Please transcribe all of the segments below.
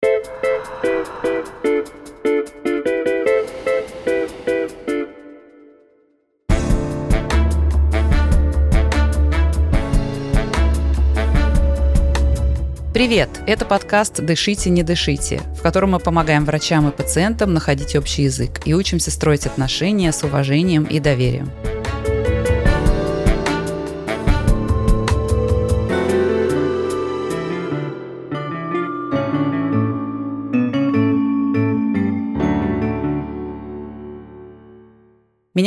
Привет! Это подкаст «Дышите, не дышите», в котором мы помогаем врачам и пациентам находить общий язык и учимся строить отношения с уважением и доверием.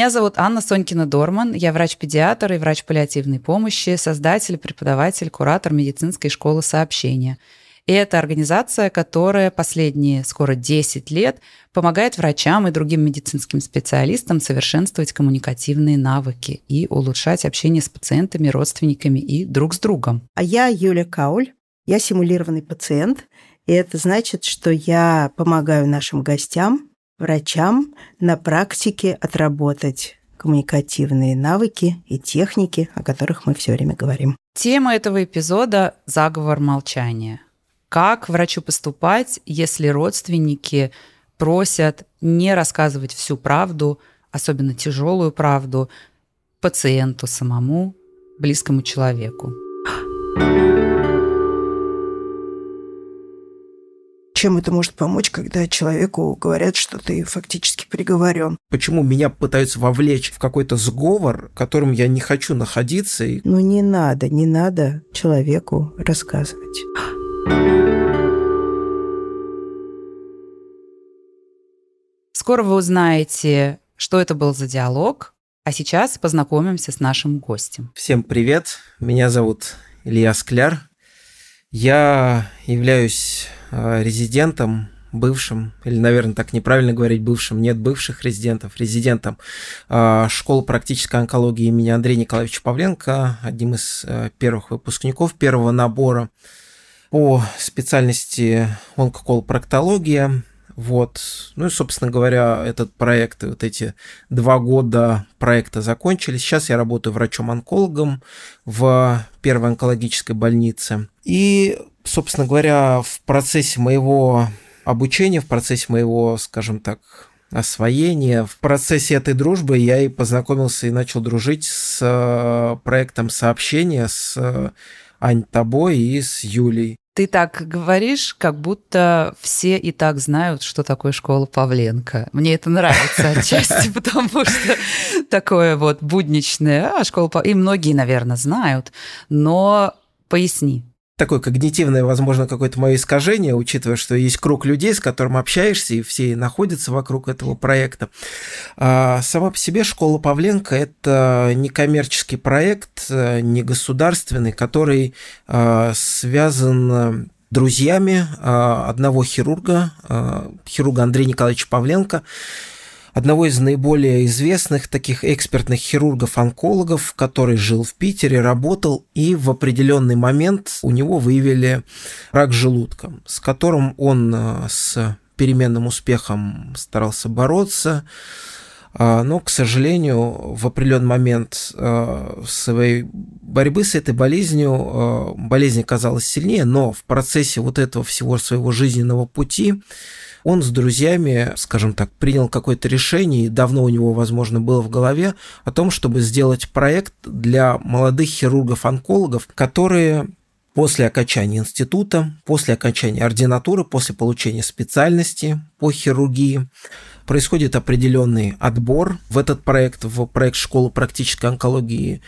Меня зовут Анна Сонькина-Дорман, я врач-педиатр и врач паллиативной помощи, создатель, преподаватель, куратор медицинской школы сообщения. И это организация, которая последние скоро 10 лет помогает врачам и другим медицинским специалистам совершенствовать коммуникативные навыки и улучшать общение с пациентами, родственниками и друг с другом. А я Юля Кауль, я симулированный пациент, и это значит, что я помогаю нашим гостям врачам на практике отработать коммуникативные навыки и техники, о которых мы все время говорим. Тема этого эпизода – заговор молчания. Как врачу поступать, если родственники просят не рассказывать всю правду, особенно тяжелую правду, пациенту самому, близкому человеку? Чем это может помочь, когда человеку говорят, что ты фактически приговорен. Почему меня пытаются вовлечь в какой-то сговор, в котором я не хочу находиться? Ну не надо, не надо человеку рассказывать. Скоро вы узнаете, что это был за диалог, а сейчас познакомимся с нашим гостем. Всем привет, меня зовут Илья Скляр. Я являюсь Э, резидентом бывшим, или, наверное, так неправильно говорить бывшим, нет бывших резидентов, резидентом э, школы практической онкологии имени Андрея Николаевича Павленко, одним из э, первых выпускников первого набора по специальности онкоколопроктология. Вот. Ну и, собственно говоря, этот проект, вот эти два года проекта закончились. Сейчас я работаю врачом-онкологом в первой онкологической больнице. И собственно говоря, в процессе моего обучения, в процессе моего, скажем так, освоения, в процессе этой дружбы я и познакомился и начал дружить с э, проектом сообщения с э, Ань Тобой и с Юлей. Ты так говоришь, как будто все и так знают, что такое школа Павленко. Мне это нравится отчасти, потому что такое вот будничное, а школа И многие, наверное, знают, но поясни такое когнитивное, возможно, какое-то мое искажение, учитывая, что есть круг людей, с которым общаешься, и все находятся вокруг этого проекта. А сама по себе школа Павленко – это некоммерческий проект, э, не государственный, который а, связан друзьями а, одного хирурга, хирурга Андрея Николаевича Павленко, одного из наиболее известных таких экспертных хирургов-онкологов, который жил в Питере, работал, и в определенный момент у него выявили рак желудка, с которым он э, с переменным успехом старался бороться, а, но, к сожалению, в определенный момент э, своей борьбы с этой болезнью э, болезнь оказалась сильнее, но в процессе вот этого всего своего жизненного пути он с друзьями, скажем так, принял какое-то решение, и давно у него, возможно, было в голове, о том, чтобы сделать проект для молодых хирургов-онкологов, которые после окончания института, после окончания ординатуры, после получения специальности по хирургии, происходит определенный отбор в этот проект, в проект школы практической онкологии,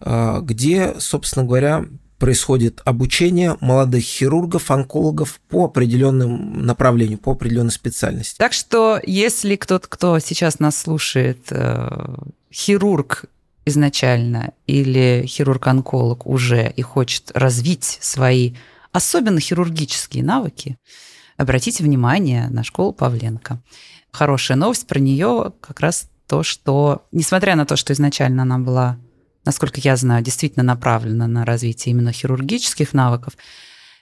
э, где, собственно говоря, происходит обучение молодых хирургов, онкологов по определенным направлению, по определенной специальности. Так что, если кто-то, кто сейчас нас слушает, э, хирург изначально или хирург-онколог уже и хочет развить свои особенно хирургические навыки, обратите внимание на школу Павленко. Хорошая новость про нее как раз то, что, несмотря на то, что изначально она была насколько я знаю, действительно направлена на развитие именно хирургических навыков,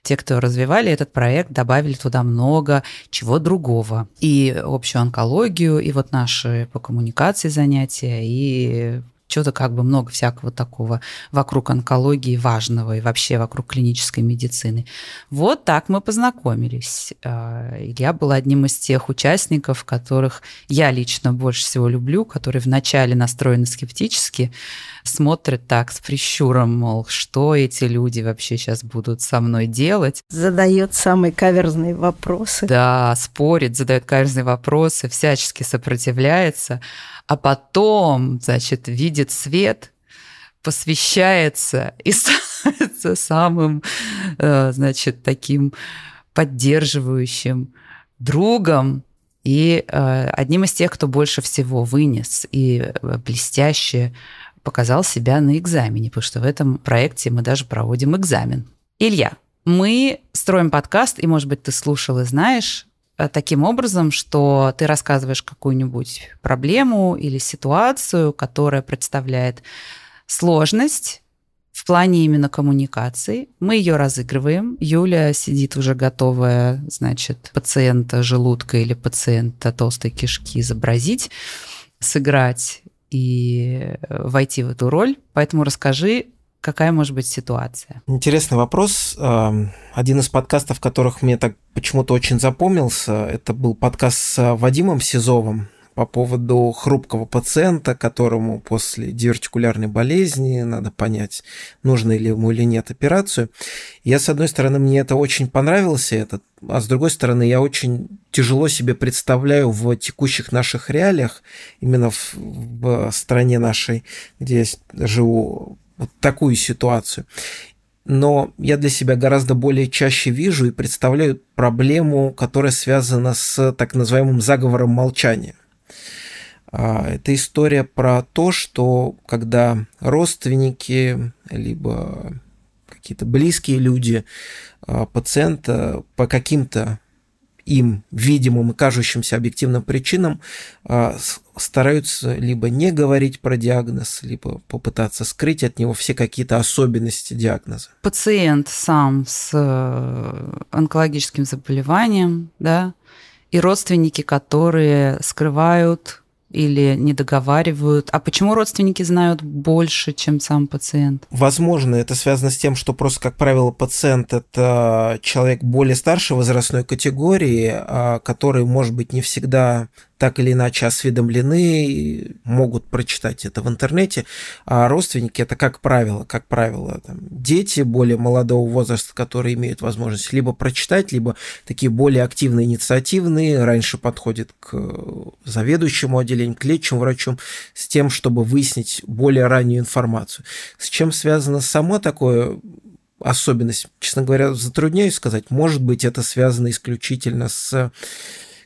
те, кто развивали этот проект, добавили туда много чего другого. И общую онкологию, и вот наши по коммуникации занятия, и что-то как бы много всякого такого вокруг онкологии важного и вообще вокруг клинической медицины. Вот так мы познакомились. А, я была одним из тех участников, которых я лично больше всего люблю, которые вначале настроены скептически, смотрят так с прищуром, мол, что эти люди вообще сейчас будут со мной делать. Задает самые каверзные вопросы. Да, спорит, задает каверзные вопросы, всячески сопротивляется, а потом, значит, видит свет, посвящается и становится самым, э, значит, таким поддерживающим другом и э, одним из тех, кто больше всего вынес и э, блестяще показал себя на экзамене, потому что в этом проекте мы даже проводим экзамен. Илья, мы строим подкаст, и, может быть, ты слушал и знаешь, таким образом, что ты рассказываешь какую-нибудь проблему или ситуацию, которая представляет сложность в плане именно коммуникации. Мы ее разыгрываем. Юля сидит уже готовая, значит, пациента желудка или пациента толстой кишки изобразить, сыграть и э, войти в эту роль. Поэтому расскажи, какая может быть ситуация? Интересный вопрос. Один из подкастов, которых мне так почему-то очень запомнился, это был подкаст с Вадимом Сизовым по поводу хрупкого пациента, которому после дивертикулярной болезни надо понять, нужно ли ему или нет операцию. Я, с одной стороны, мне это очень понравился, этот, а с другой стороны, я очень тяжело себе представляю в текущих наших реалиях, именно в, в стране нашей, где я живу, вот такую ситуацию но я для себя гораздо более чаще вижу и представляю проблему, которая связана с так называемым заговором молчания. А, это история про то, что когда родственники, либо какие-то близкие люди а, пациента по каким-то им видимым и кажущимся объективным причинам а, стараются либо не говорить про диагноз, либо попытаться скрыть от него все какие-то особенности диагноза. Пациент сам с э, онкологическим заболеванием, да, и родственники, которые скрывают или не договаривают. А почему родственники знают больше, чем сам пациент? Возможно, это связано с тем, что просто, как правило, пациент – это человек более старшей возрастной категории, а, который, может быть, не всегда так или иначе осведомлены, могут прочитать это в интернете, а родственники это, как правило, как правило, там, дети более молодого возраста, которые имеют возможность либо прочитать, либо такие более активные, инициативные, раньше подходят к заведующему отделению, к лечащему врачу с тем, чтобы выяснить более раннюю информацию. С чем связано само такое особенность, честно говоря, затрудняюсь сказать. Может быть, это связано исключительно с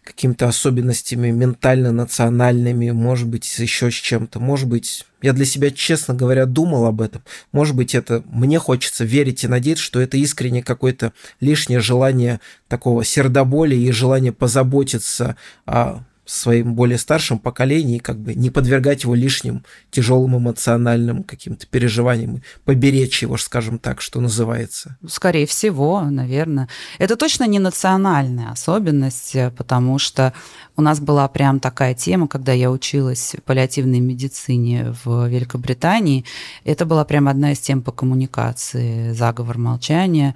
какими-то особенностями ментально-национальными, может быть, еще с чем-то. Может быть, я для себя, честно говоря, думал об этом. Может быть, это мне хочется верить и надеяться, что это искренне какое-то лишнее желание такого сердоболия и желание позаботиться о своим более старшим поколением, как бы не подвергать его лишним тяжелым эмоциональным каким-то переживаниям, поберечь его, скажем так, что называется. Скорее всего, наверное. Это точно не национальная особенность, потому что у нас была прям такая тема, когда я училась в паллиативной медицине в Великобритании. Это была прям одна из тем по коммуникации, заговор молчания.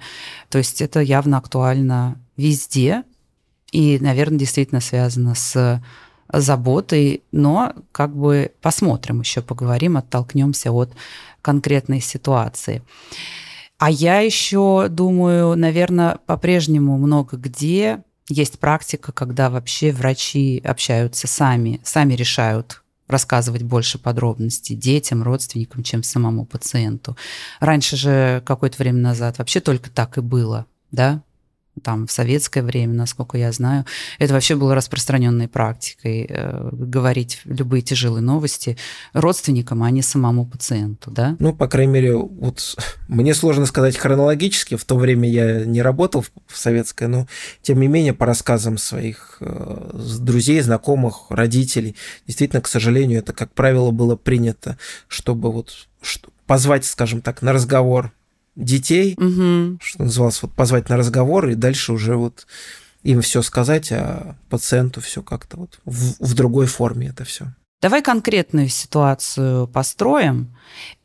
То есть это явно актуально везде, и, наверное, действительно связано с заботой, но как бы посмотрим еще, поговорим, оттолкнемся от конкретной ситуации. А я еще думаю, наверное, по-прежнему много где есть практика, когда вообще врачи общаются сами, сами решают рассказывать больше подробностей детям, родственникам, чем самому пациенту. Раньше же какое-то время назад вообще только так и было, да, там в советское время, насколько я знаю, это вообще было распространенной практикой э, говорить любые тяжелые новости родственникам, а не самому пациенту, да? Ну, по крайней мере, вот мне сложно сказать хронологически, в то время я не работал в советское, но тем не менее по рассказам своих э, друзей, знакомых, родителей, действительно, к сожалению, это, как правило, было принято, чтобы вот позвать, скажем так, на разговор детей, угу. что называлось, вот позвать на разговор и дальше уже вот им все сказать, а пациенту все как-то вот в, в другой форме это все. Давай конкретную ситуацию построим.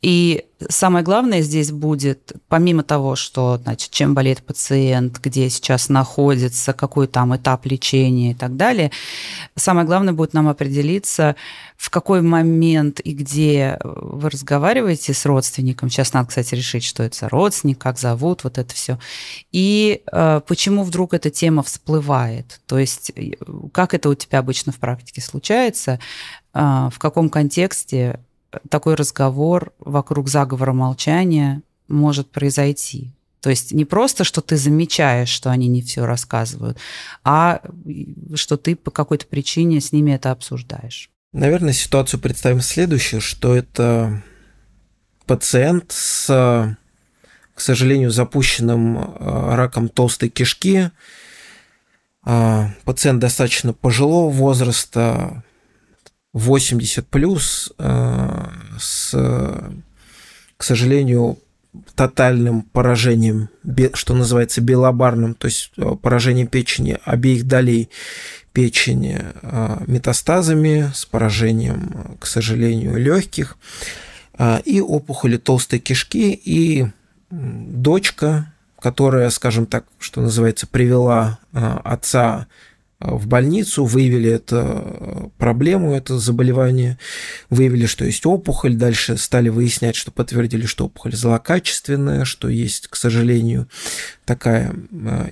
И самое главное здесь будет, помимо того, что, значит, чем болеет пациент, где сейчас находится, какой там этап лечения и так далее, самое главное будет нам определиться, в какой момент и где вы разговариваете с родственником. Сейчас надо, кстати, решить, что это за родственник, как зовут, вот это все. И э, почему вдруг эта тема всплывает. То есть, э, как это у тебя обычно в практике случается, э, в каком контексте такой разговор вокруг заговора молчания может произойти. То есть не просто, что ты замечаешь, что они не все рассказывают, а что ты по какой-то причине с ними это обсуждаешь. Наверное, ситуацию представим следующую, что это пациент с, к сожалению, запущенным э, раком толстой кишки, а, пациент достаточно пожилого возраста, 80 плюс э, с, к сожалению, тотальным поражением, что называется белобарным, то есть э, поражением печени обеих долей печени э, метастазами, с поражением, к сожалению, легких, и опухоли толстой кишки, и дочка, которая, скажем так, что называется, привела отца в больницу, выявили эту проблему, это заболевание, выявили, что есть опухоль, дальше стали выяснять, что подтвердили, что опухоль злокачественная, что есть, к сожалению, такая э,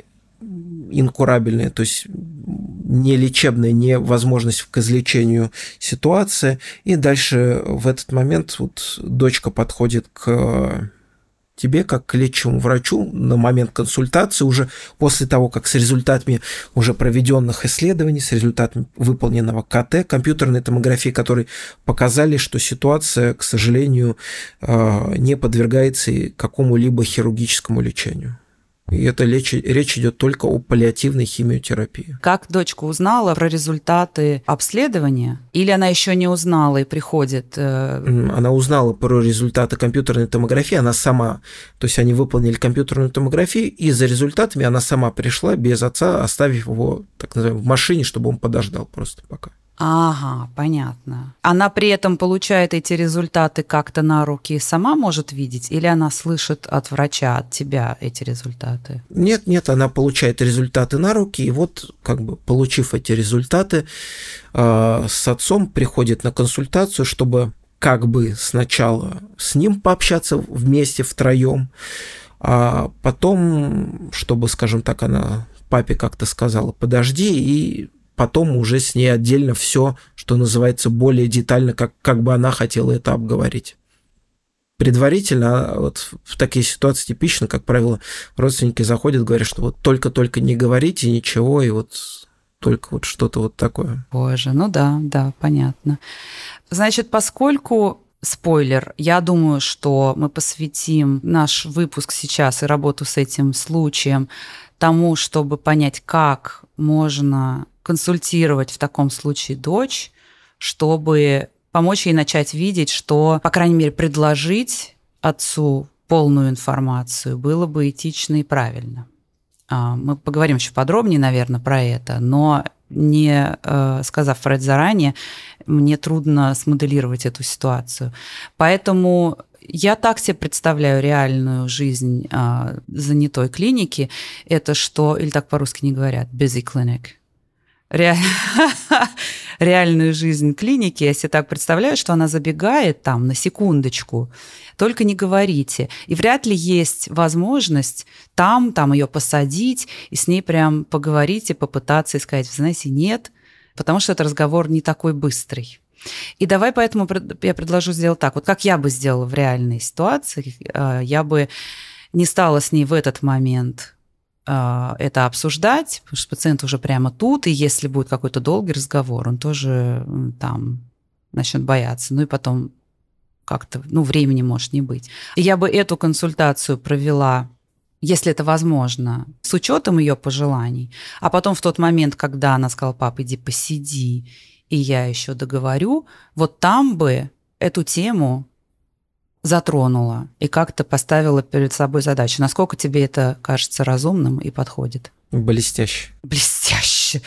инкурабельная, то есть нелечебная невозможность к излечению ситуация. И дальше в этот момент вот дочка подходит к тебе, как к лечащему врачу, на момент консультации, уже после того, как с результатами уже проведенных исследований, с результатами выполненного КТ, компьютерной томографии, которые показали, что ситуация, к сожалению, э, не подвергается какому-либо хирургическому лечению. И это речь, речь идет только о паллиативной химиотерапии. Как дочка узнала про результаты обследования? Или она еще не узнала и приходит? Э... Она узнала про результаты компьютерной томографии, она сама. То есть они выполнили компьютерную томографию, и за результатами она сама пришла без отца, оставив его, так называемым, в машине, чтобы он подождал просто пока. Ага, понятно. Она при этом получает эти результаты как-то на руки и сама может видеть, или она слышит от врача, от тебя эти результаты? Нет, нет, она получает результаты на руки, и вот, как бы, получив эти результаты, э, с отцом приходит на консультацию, чтобы как бы сначала с ним пообщаться вместе втроем, а потом, чтобы, скажем так, она папе как-то сказала, подожди, и потом уже с ней отдельно все, что называется, более детально, как, как бы она хотела это обговорить. Предварительно, а вот в такие ситуации типично, как правило, родственники заходят, говорят, что вот только-только не говорите ничего, и вот только вот что-то вот такое. Боже, ну да, да, понятно. Значит, поскольку спойлер, я думаю, что мы посвятим наш выпуск сейчас и работу с этим случаем тому, чтобы понять, как можно консультировать в таком случае дочь, чтобы помочь ей начать видеть, что, по крайней мере, предложить отцу полную информацию было бы этично и правильно. А, мы поговорим еще подробнее, наверное, про это, но не э, сказав про это заранее, мне трудно смоделировать эту ситуацию. Поэтому я так себе представляю реальную жизнь э, занятой клиники. Это что, или так по-русски не говорят, busy clinic – ре... реальную жизнь клиники, я себе так представляю, что она забегает там на секундочку, только не говорите. И вряд ли есть возможность там, там ее посадить и с ней прям поговорить и попытаться и сказать, знаете, нет, потому что этот разговор не такой быстрый. И давай поэтому я предложу сделать так. Вот как я бы сделала в реальной ситуации, э, я бы не стала с ней в этот момент это обсуждать, потому что пациент уже прямо тут, и если будет какой-то долгий разговор, он тоже там начнет бояться. Ну и потом как-то, ну, времени может не быть. Я бы эту консультацию провела если это возможно, с учетом ее пожеланий. А потом в тот момент, когда она сказала, папа, иди посиди, и я еще договорю, вот там бы эту тему затронула и как-то поставила перед собой задачу. Насколько тебе это кажется разумным и подходит? Блестяще. Блестяще.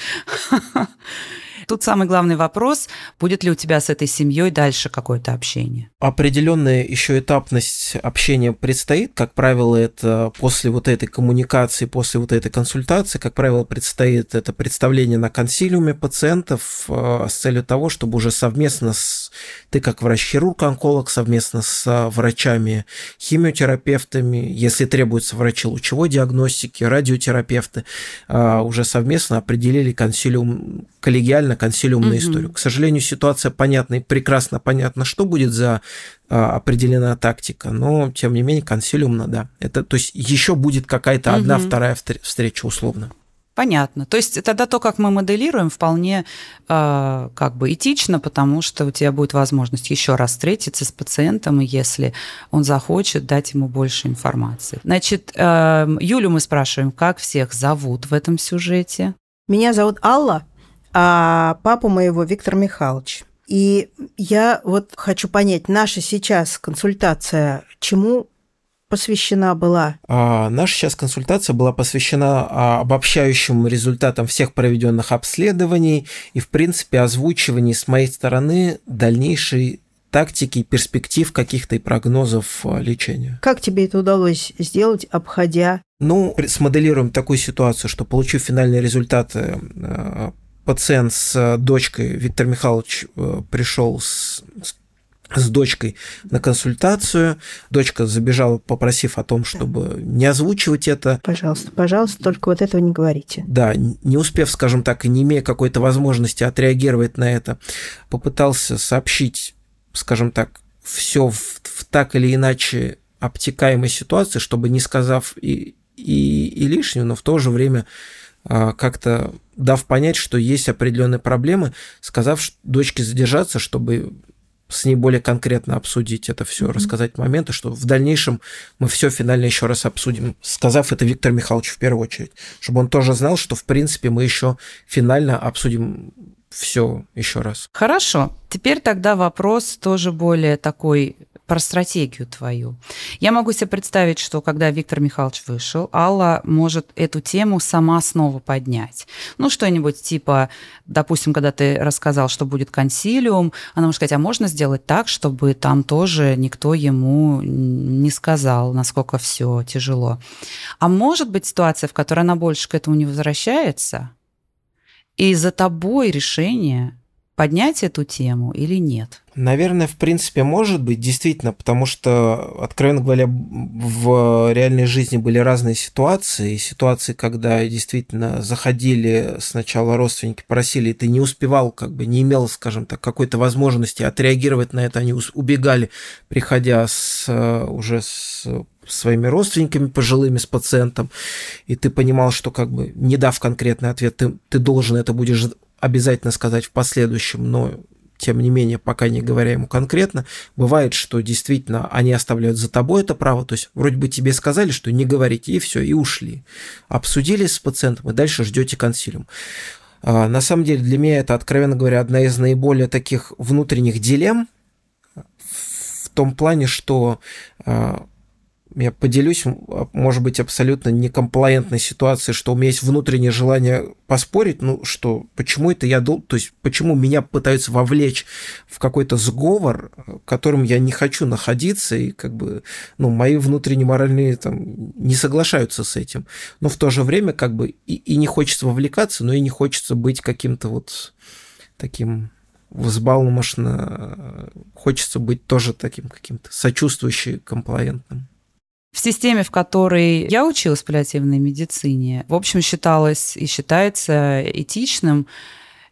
Тут самый главный вопрос, будет ли у тебя с этой семьей дальше какое-то общение? Определенная еще этапность общения предстоит. Как правило, это после вот этой коммуникации, после вот этой консультации, как правило, предстоит это представление на консилиуме пациентов э, с целью того, чтобы уже совместно с ты как врач-хирург-онколог совместно с врачами, химиотерапевтами, если требуется врачи лучевой диагностики, радиотерапевты, э, уже совместно определили консилиум, коллегиально консилиумную угу. историю. К сожалению, ситуация понятна и прекрасно понятно, что будет за а, определена тактика, но тем не менее консилиумно, да. Это, то есть еще будет какая-то угу. одна, вторая встреча условно. Понятно. То есть тогда то, как мы моделируем, вполне э, как бы этично, потому что у тебя будет возможность еще раз встретиться с пациентом, и если он захочет, дать ему больше информации. Значит, э, Юлю мы спрашиваем, как всех зовут в этом сюжете? Меня зовут Алла, а папу моего Виктор Михайлович. И я вот хочу понять, наша сейчас консультация чему посвящена была? А, наша сейчас консультация была посвящена а, обобщающим результатам всех проведенных обследований и, в принципе, озвучиванию с моей стороны дальнейшей тактики, перспектив каких-то и прогнозов а, лечения. Как тебе это удалось сделать, обходя? Ну, смоделируем такую ситуацию, что получив финальные результаты а, пациент с э, дочкой, Виктор Михайлович э, пришел с, с дочкой на консультацию. Дочка забежала, попросив о том, чтобы не озвучивать это. Пожалуйста, пожалуйста, только вот этого не говорите. Да, не успев, скажем так, и не имея какой-то возможности отреагировать на это, попытался сообщить, скажем так, все в, в так или иначе обтекаемой ситуации, чтобы не сказав и, и, и лишнего, но в то же время как-то дав понять, что есть определенные проблемы, сказав дочке задержаться, чтобы с ней более конкретно обсудить это все, mm-hmm. рассказать моменты, что в дальнейшем мы все финально еще раз обсудим, сказав это Виктор Михайлович в первую очередь, чтобы он тоже знал, что в принципе мы еще финально обсудим все еще раз. Хорошо. Теперь тогда вопрос тоже более такой про стратегию твою. Я могу себе представить, что когда Виктор Михайлович вышел, Алла может эту тему сама снова поднять. Ну, что-нибудь типа, допустим, когда ты рассказал, что будет консилиум, она может сказать, а можно сделать так, чтобы там тоже никто ему не сказал, насколько все тяжело. А может быть ситуация, в которой она больше к этому не возвращается, и за тобой решение поднять эту тему или нет? Наверное, в принципе, может быть, действительно, потому что, откровенно говоря, в реальной жизни были разные ситуации. Ситуации, когда действительно заходили сначала родственники, просили, и ты не успевал, как бы не имел, скажем так, какой-то возможности отреагировать на это, они убегали, приходя с, уже с своими родственниками пожилыми, с пациентом, и ты понимал, что как бы не дав конкретный ответ, ты, ты должен это будешь обязательно сказать в последующем, но тем не менее, пока не говоря ему конкретно, бывает, что действительно они оставляют за тобой это право, то есть вроде бы тебе сказали, что не говорите, и все, и ушли. Обсудили с пациентом, и дальше ждете консилиум. А, на самом деле для меня это, откровенно говоря, одна из наиболее таких внутренних дилемм, в том плане, что а, я поделюсь, может быть, абсолютно некомплаентной ситуацией, что у меня есть внутреннее желание поспорить, ну, что почему это я должен, то есть почему меня пытаются вовлечь в какой-то сговор, в котором я не хочу находиться, и как бы, ну, мои внутренние моральные там не соглашаются с этим. Но в то же время как бы и, и не хочется вовлекаться, но и не хочется быть каким-то вот таким взбалмошно, хочется быть тоже таким каким-то сочувствующим, комплаентным. В системе, в которой я училась в паллиативной медицине, в общем, считалось и считается этичным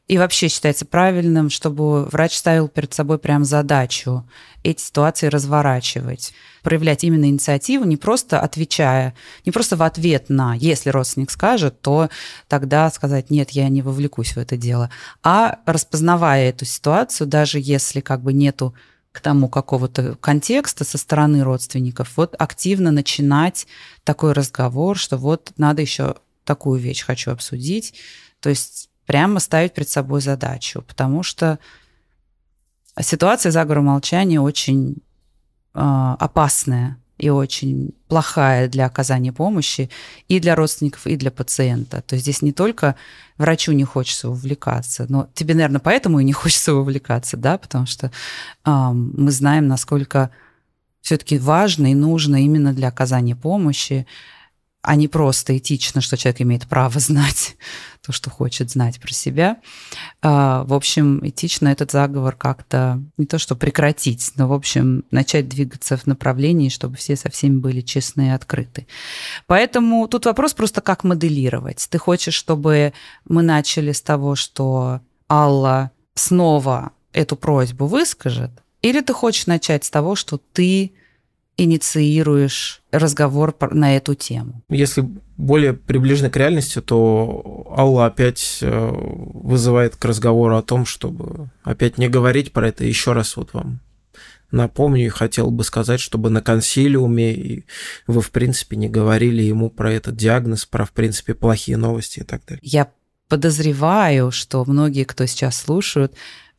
и вообще считается правильным, чтобы врач ставил перед собой прям задачу эти ситуации разворачивать, проявлять именно инициативу, не просто отвечая, не просто в ответ на, если родственник скажет, то тогда сказать, нет, я не вовлекусь в это дело, а распознавая эту ситуацию, даже если как бы нету к тому какого-то контекста со стороны родственников, вот активно начинать такой разговор, что вот надо еще такую вещь хочу обсудить, то есть прямо ставить перед собой задачу, потому что ситуация заговора молчания очень э, опасная. И очень плохая для оказания помощи и для родственников, и для пациента. То есть здесь не только врачу не хочется увлекаться, но тебе, наверное, поэтому и не хочется увлекаться, да, потому что э, мы знаем, насколько все-таки важно и нужно именно для оказания помощи а не просто этично, что человек имеет право знать то, что хочет знать про себя. А, в общем, этично этот заговор как-то не то что прекратить, но, в общем, начать двигаться в направлении, чтобы все со всеми были честны и открыты. Поэтому тут вопрос просто, как моделировать. Ты хочешь, чтобы мы начали с того, что Алла снова эту просьбу выскажет, или ты хочешь начать с того, что ты инициируешь разговор на эту тему? Если более приближенно к реальности, то Алла опять э, вызывает к разговору о том, чтобы опять не говорить про это. Еще раз вот вам напомню и хотел бы сказать, чтобы на консилиуме вы, в принципе, не говорили ему про этот диагноз, про, в принципе, плохие новости и так далее. Я подозреваю, что многие, кто сейчас слушают,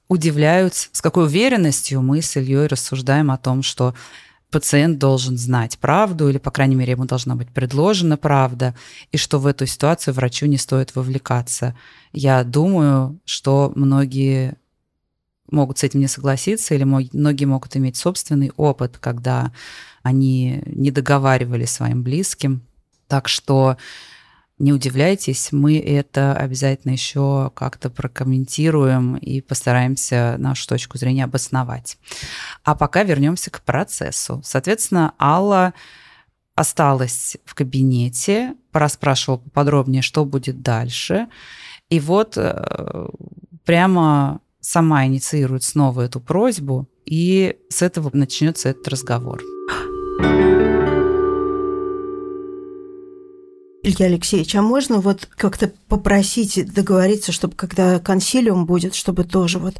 удивляются, с какой уверенностью мы с Ильей рассуждаем о том, что пациент должен знать правду, или, по крайней мере, ему должна быть предложена правда, и что в эту ситуацию врачу не стоит вовлекаться. Я думаю, что многие могут с этим не согласиться, или многие могут иметь собственный опыт, когда они не договаривали своим близким. Так что не удивляйтесь, мы это обязательно еще как-то прокомментируем и постараемся нашу точку зрения обосновать. А пока вернемся к процессу. Соответственно, Алла осталась в кабинете, пораспрашивала поподробнее, что будет дальше. И вот э, прямо сама инициирует снова эту просьбу, и с этого начнется этот разговор. Илья Алексеевич, а можно вот как-то попросить договориться, чтобы когда консилиум будет, чтобы тоже вот,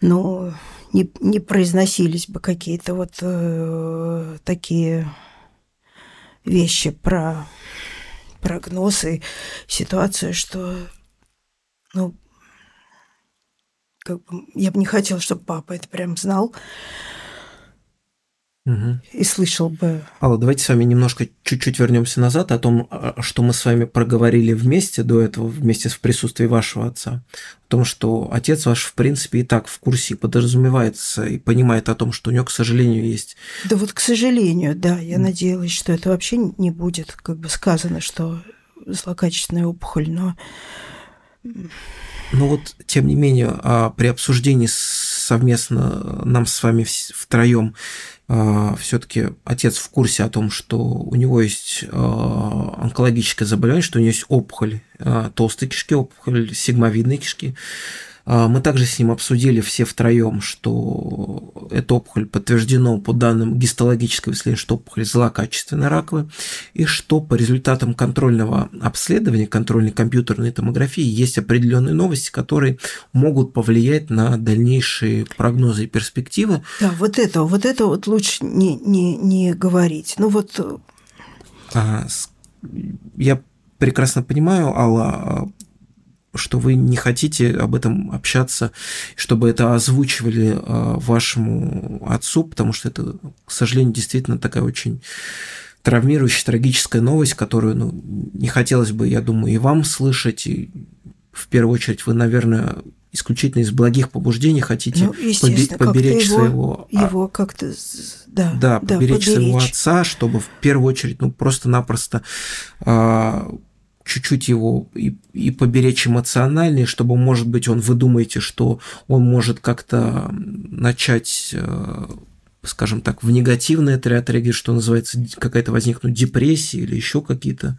ну, не, не произносились бы какие-то вот э, такие вещи про прогнозы, ситуацию, что, ну, как бы, я бы не хотела, чтобы папа это прям знал, угу. и слышал бы. Алла, давайте с вами немножко чуть-чуть вернемся назад о том, а, что мы с вами проговорили вместе до этого, вместе в присутствии вашего отца. О том, что отец ваш, в принципе, и так в курсе подразумевается и понимает о том, что у него, к сожалению, есть. Да вот, к сожалению, да, я надеялась, что это вообще не будет как бы сказано, что злокачественная опухоль, но ну вот, тем не менее, а, при обсуждении совместно нам с вами втроем а, все-таки отец в курсе о том, что у него есть а, онкологическое заболевание, что у него есть опухоль толстой кишки, опухоль сигмовидной кишки, а, мы также с ним обсудили все втроем, что эта опухоль подтверждено по данным гистологического исследования, что опухоль злокачественная раковая, и что по результатам контрольного обследования, контрольной компьютерной томографии есть определенные новости, которые могут повлиять на дальнейшие прогнозы и перспективы. Да, вот это, вот это вот лучше не, не, не говорить. Ну вот... А, я прекрасно понимаю, Алла, что вы не хотите об этом общаться, чтобы это озвучивали а, вашему отцу, потому что это, к сожалению, действительно такая очень травмирующая, трагическая новость, которую ну, не хотелось бы, я думаю, и вам слышать. И в первую очередь вы, наверное, исключительно из благих побуждений хотите ну, поберечь его, своего... А, его как-то... Да, да, да поберечь, поберечь своего отца, чтобы в первую очередь, ну, просто-напросто а, чуть-чуть его и, и поберечь эмоциональнее, чтобы, может быть, он, вы думаете, что он может как-то начать, э, скажем так, в негативное отреагировать, что называется, какая-то возникнуть депрессия или еще какие-то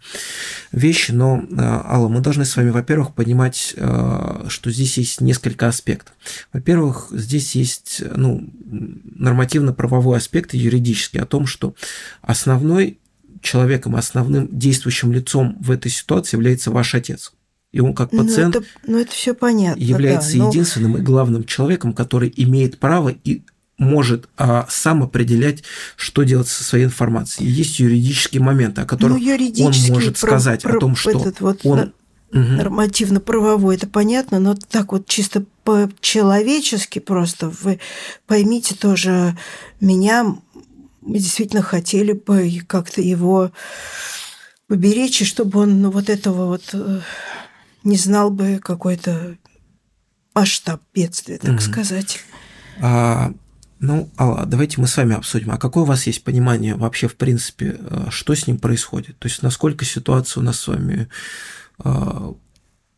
вещи. Но, э, Алла, мы должны с вами, во-первых, понимать, э, что здесь есть несколько аспектов. Во-первых, здесь есть ну, нормативно-правовой аспект и юридический о том, что основной человеком, основным действующим лицом в этой ситуации является ваш отец. И он как ну, пациент ну, это, ну, это все понятно, является да, но... единственным и главным человеком, который имеет право и может а, сам определять, что делать со своей информацией. И есть юридические моменты, о которых ну, он может про, сказать про, о том, что этот вот он нормативно-правовой, это понятно, но так вот чисто по-человечески просто вы поймите тоже меня мы действительно хотели бы как-то его поберечь, и чтобы он ну, вот этого вот э, не знал бы какой-то масштаб бедствия, так mm-hmm. сказать. А, ну, Алла, давайте мы с вами обсудим. А какое у вас есть понимание вообще, в принципе, э, что с ним происходит? То есть, насколько ситуация у нас с вами э,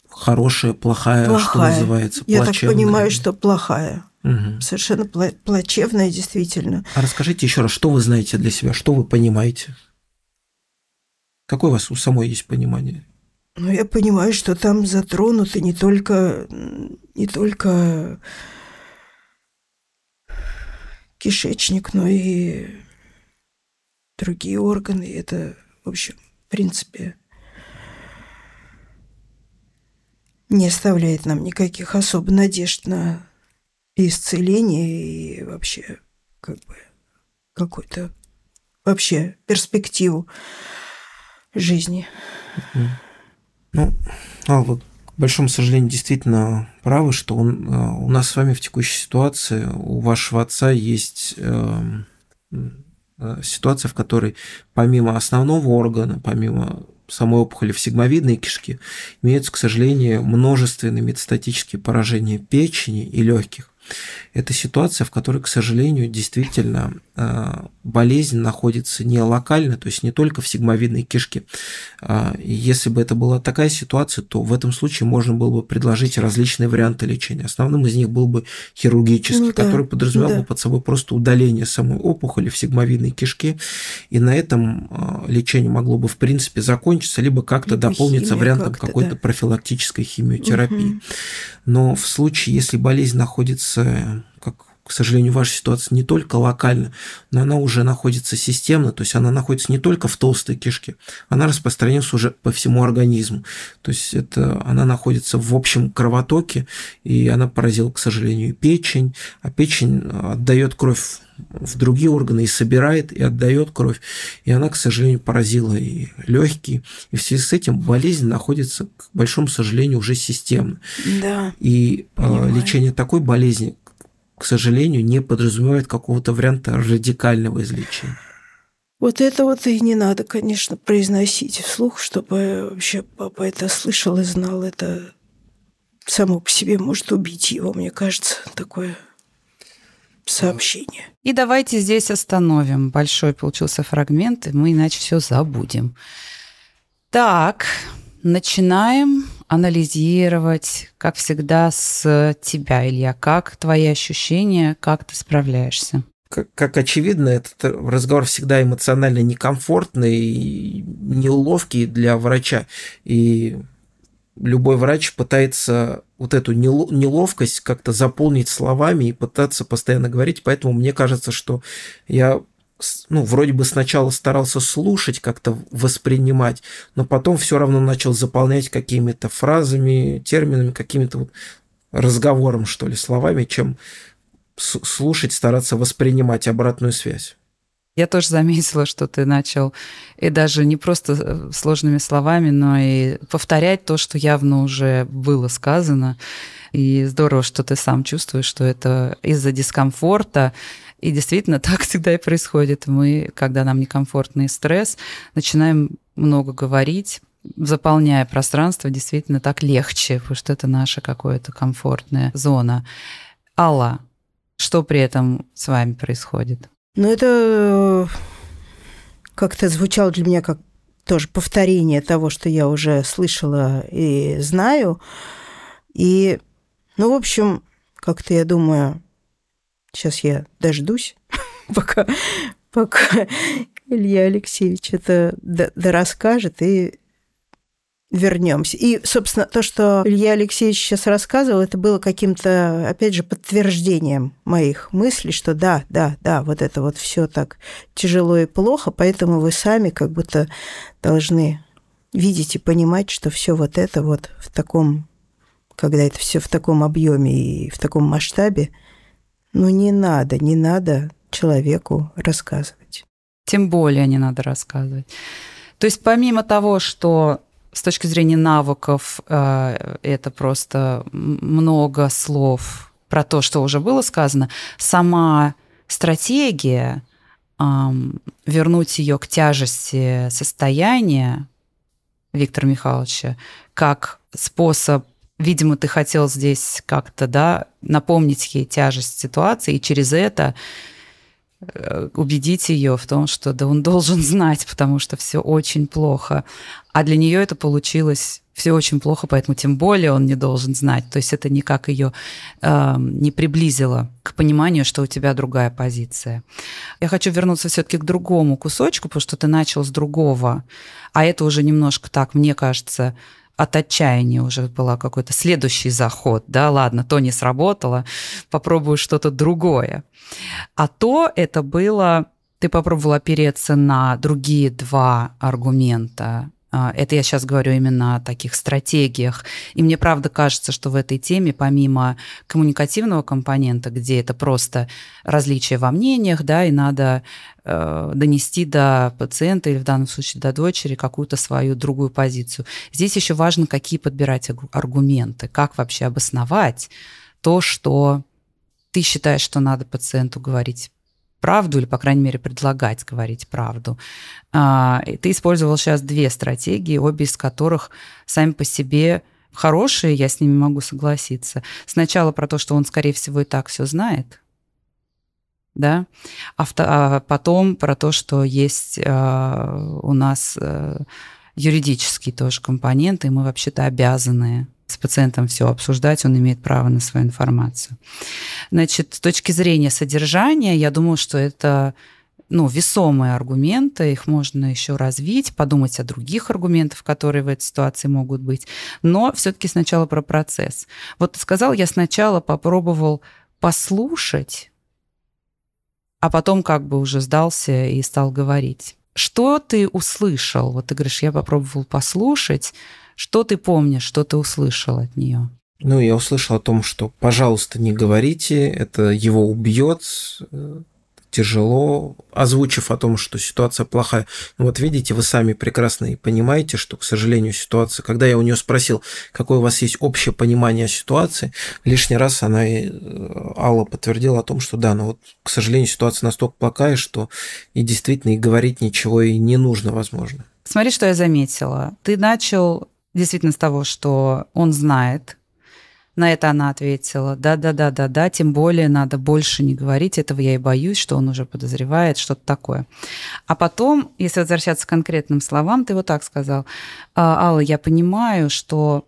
хорошая, плохая, плохая. что называется, Я так понимаю, что плохая. Угу. Совершенно плачевная, действительно. А расскажите еще раз, что вы знаете для себя, что вы понимаете? Какое у вас у самой есть понимание? Ну, я понимаю, что там затронуты не только, не только кишечник, но и другие органы. Это, в общем, в принципе, не оставляет нам никаких особо надежд на исцеление и вообще как бы какую-то вообще перспективу жизни. Ну, а вот к большому сожалению, действительно правы, что он, э, у нас с вами в текущей ситуации, у вашего отца есть эм, э, ситуация, в которой помимо основного органа, помимо самой опухоли в сигмовидной кишке, имеются, к сожалению, множественные метастатические поражения печени и легких. Это ситуация, в которой, к сожалению, действительно э, болезнь находится не локально, то есть не только в сигмовидной кишке. А, если бы это была такая ситуация, то в этом случае можно было бы предложить различные варианты лечения. Основным из них был бы хирургический, ну, да, который подразумевал да. бы под собой просто удаление самой опухоли в сигмовидной кишке, и на этом а, лечение могло бы в принципе закончиться, либо как-то либо дополниться вариантом как какой-то да. профилактической химиотерапии. Угу. Но в случае, если болезнь находится как к сожалению, ваша ситуация не только локальна, но она уже находится системно, то есть она находится не только в толстой кишке, она распространяется уже по всему организму. То есть это, она находится в общем кровотоке, и она поразила, к сожалению, печень, а печень отдает кровь в другие органы и собирает, и отдает кровь. И она, к сожалению, поразила и легкие. И в связи с этим болезнь находится, к большому сожалению, уже системно. Да. И э, лечение такой болезни, к сожалению, не подразумевает какого-то варианта радикального излечения. Вот это вот и не надо, конечно, произносить вслух, чтобы вообще папа это слышал и знал. Это само по себе может убить его, мне кажется, такое сообщение. И давайте здесь остановим. Большой получился фрагмент, и мы иначе все забудем. Так, начинаем анализировать, как всегда, с тебя, Илья. Как твои ощущения, как ты справляешься? Как, как очевидно, этот разговор всегда эмоционально некомфортный и неловкий для врача. И любой врач пытается вот эту неловкость как-то заполнить словами и пытаться постоянно говорить. Поэтому мне кажется, что я ну, вроде бы сначала старался слушать, как-то воспринимать, но потом все равно начал заполнять какими-то фразами, терминами, какими-то вот разговором, что ли, словами, чем слушать, стараться воспринимать обратную связь. Я тоже заметила, что ты начал и даже не просто э, сложными словами, но и повторять то, что явно уже было сказано. И здорово, что ты сам чувствуешь, что это из-за дискомфорта, и действительно так всегда и происходит. Мы, когда нам некомфортно и стресс, начинаем много говорить, заполняя пространство, действительно так легче, потому что это наша какая-то комфортная зона. Алла, что при этом с вами происходит? Ну, это э, как-то звучало для меня как тоже повторение того, что я уже слышала и знаю. И, ну, в общем, как-то я думаю, Сейчас я дождусь, пока, пока Илья Алексеевич это расскажет и вернемся. И, собственно, то, что Илья Алексеевич сейчас рассказывал, это было каким-то, опять же, подтверждением моих мыслей, что да, да, да, вот это вот все так тяжело и плохо, поэтому вы сами как будто должны видеть и понимать, что все вот это вот в таком, когда это все в таком объеме и в таком масштабе, ну не надо, не надо человеку рассказывать. Тем более не надо рассказывать. То есть помимо того, что с точки зрения навыков э, это просто много слов про то, что уже было сказано, сама стратегия вернуть ее к тяжести состояния Виктора Михайловича как способ видимо, ты хотел здесь как-то, да, напомнить ей тяжесть ситуации, и через это э, убедить ее в том, что да он должен знать, потому что все очень плохо. А для нее это получилось все очень плохо, поэтому тем более он не должен знать. То есть это никак ее э, не приблизило к пониманию, что у тебя другая позиция. Я хочу вернуться все-таки к другому кусочку, потому что ты начал с другого, а это уже немножко так, мне кажется, от отчаяния уже была какой-то следующий заход, да, ладно, то не сработало, попробую что-то другое. А то это было, ты попробовала опереться на другие два аргумента, это я сейчас говорю именно о таких стратегиях. И мне правда кажется, что в этой теме, помимо коммуникативного компонента, где это просто различия во мнениях, да, и надо э, донести до пациента или в данном случае до дочери какую-то свою другую позицию. Здесь еще важно, какие подбирать аргументы, как вообще обосновать то, что ты считаешь, что надо пациенту говорить правду или, по крайней мере, предлагать говорить правду. А, ты использовал сейчас две стратегии, обе из которых сами по себе хорошие, я с ними могу согласиться. Сначала про то, что он, скорее всего, и так все знает, да, а, а потом про то, что есть а, у нас э, юридический тоже компонент, и мы вообще-то обязаны с пациентом все обсуждать, он имеет право на свою информацию. Значит, с точки зрения содержания, я думаю, что это ну, весомые аргументы, их можно еще развить, подумать о других аргументах, которые в этой ситуации могут быть. Но все-таки сначала про процесс. Вот ты сказал, я сначала попробовал послушать, а потом как бы уже сдался и стал говорить. Что ты услышал? Вот ты говоришь, я попробовал послушать. Что ты помнишь, что ты услышал от нее? Ну, я услышал о том, что, пожалуйста, не говорите, это его убьет, тяжело, озвучив о том, что ситуация плохая. Ну вот видите, вы сами прекрасно и понимаете, что, к сожалению, ситуация, когда я у нее спросил, какое у вас есть общее понимание ситуации, лишний раз она, и э, Алла подтвердила о том, что да, ну вот, к сожалению, ситуация настолько плохая, что и действительно и говорить ничего и не нужно, возможно. Смотри, что я заметила. Ты начал действительно с того, что он знает, на это она ответила, да-да-да-да-да, тем более надо больше не говорить, этого я и боюсь, что он уже подозревает, что-то такое. А потом, если возвращаться к конкретным словам, ты вот так сказал, «А, Алла, я понимаю, что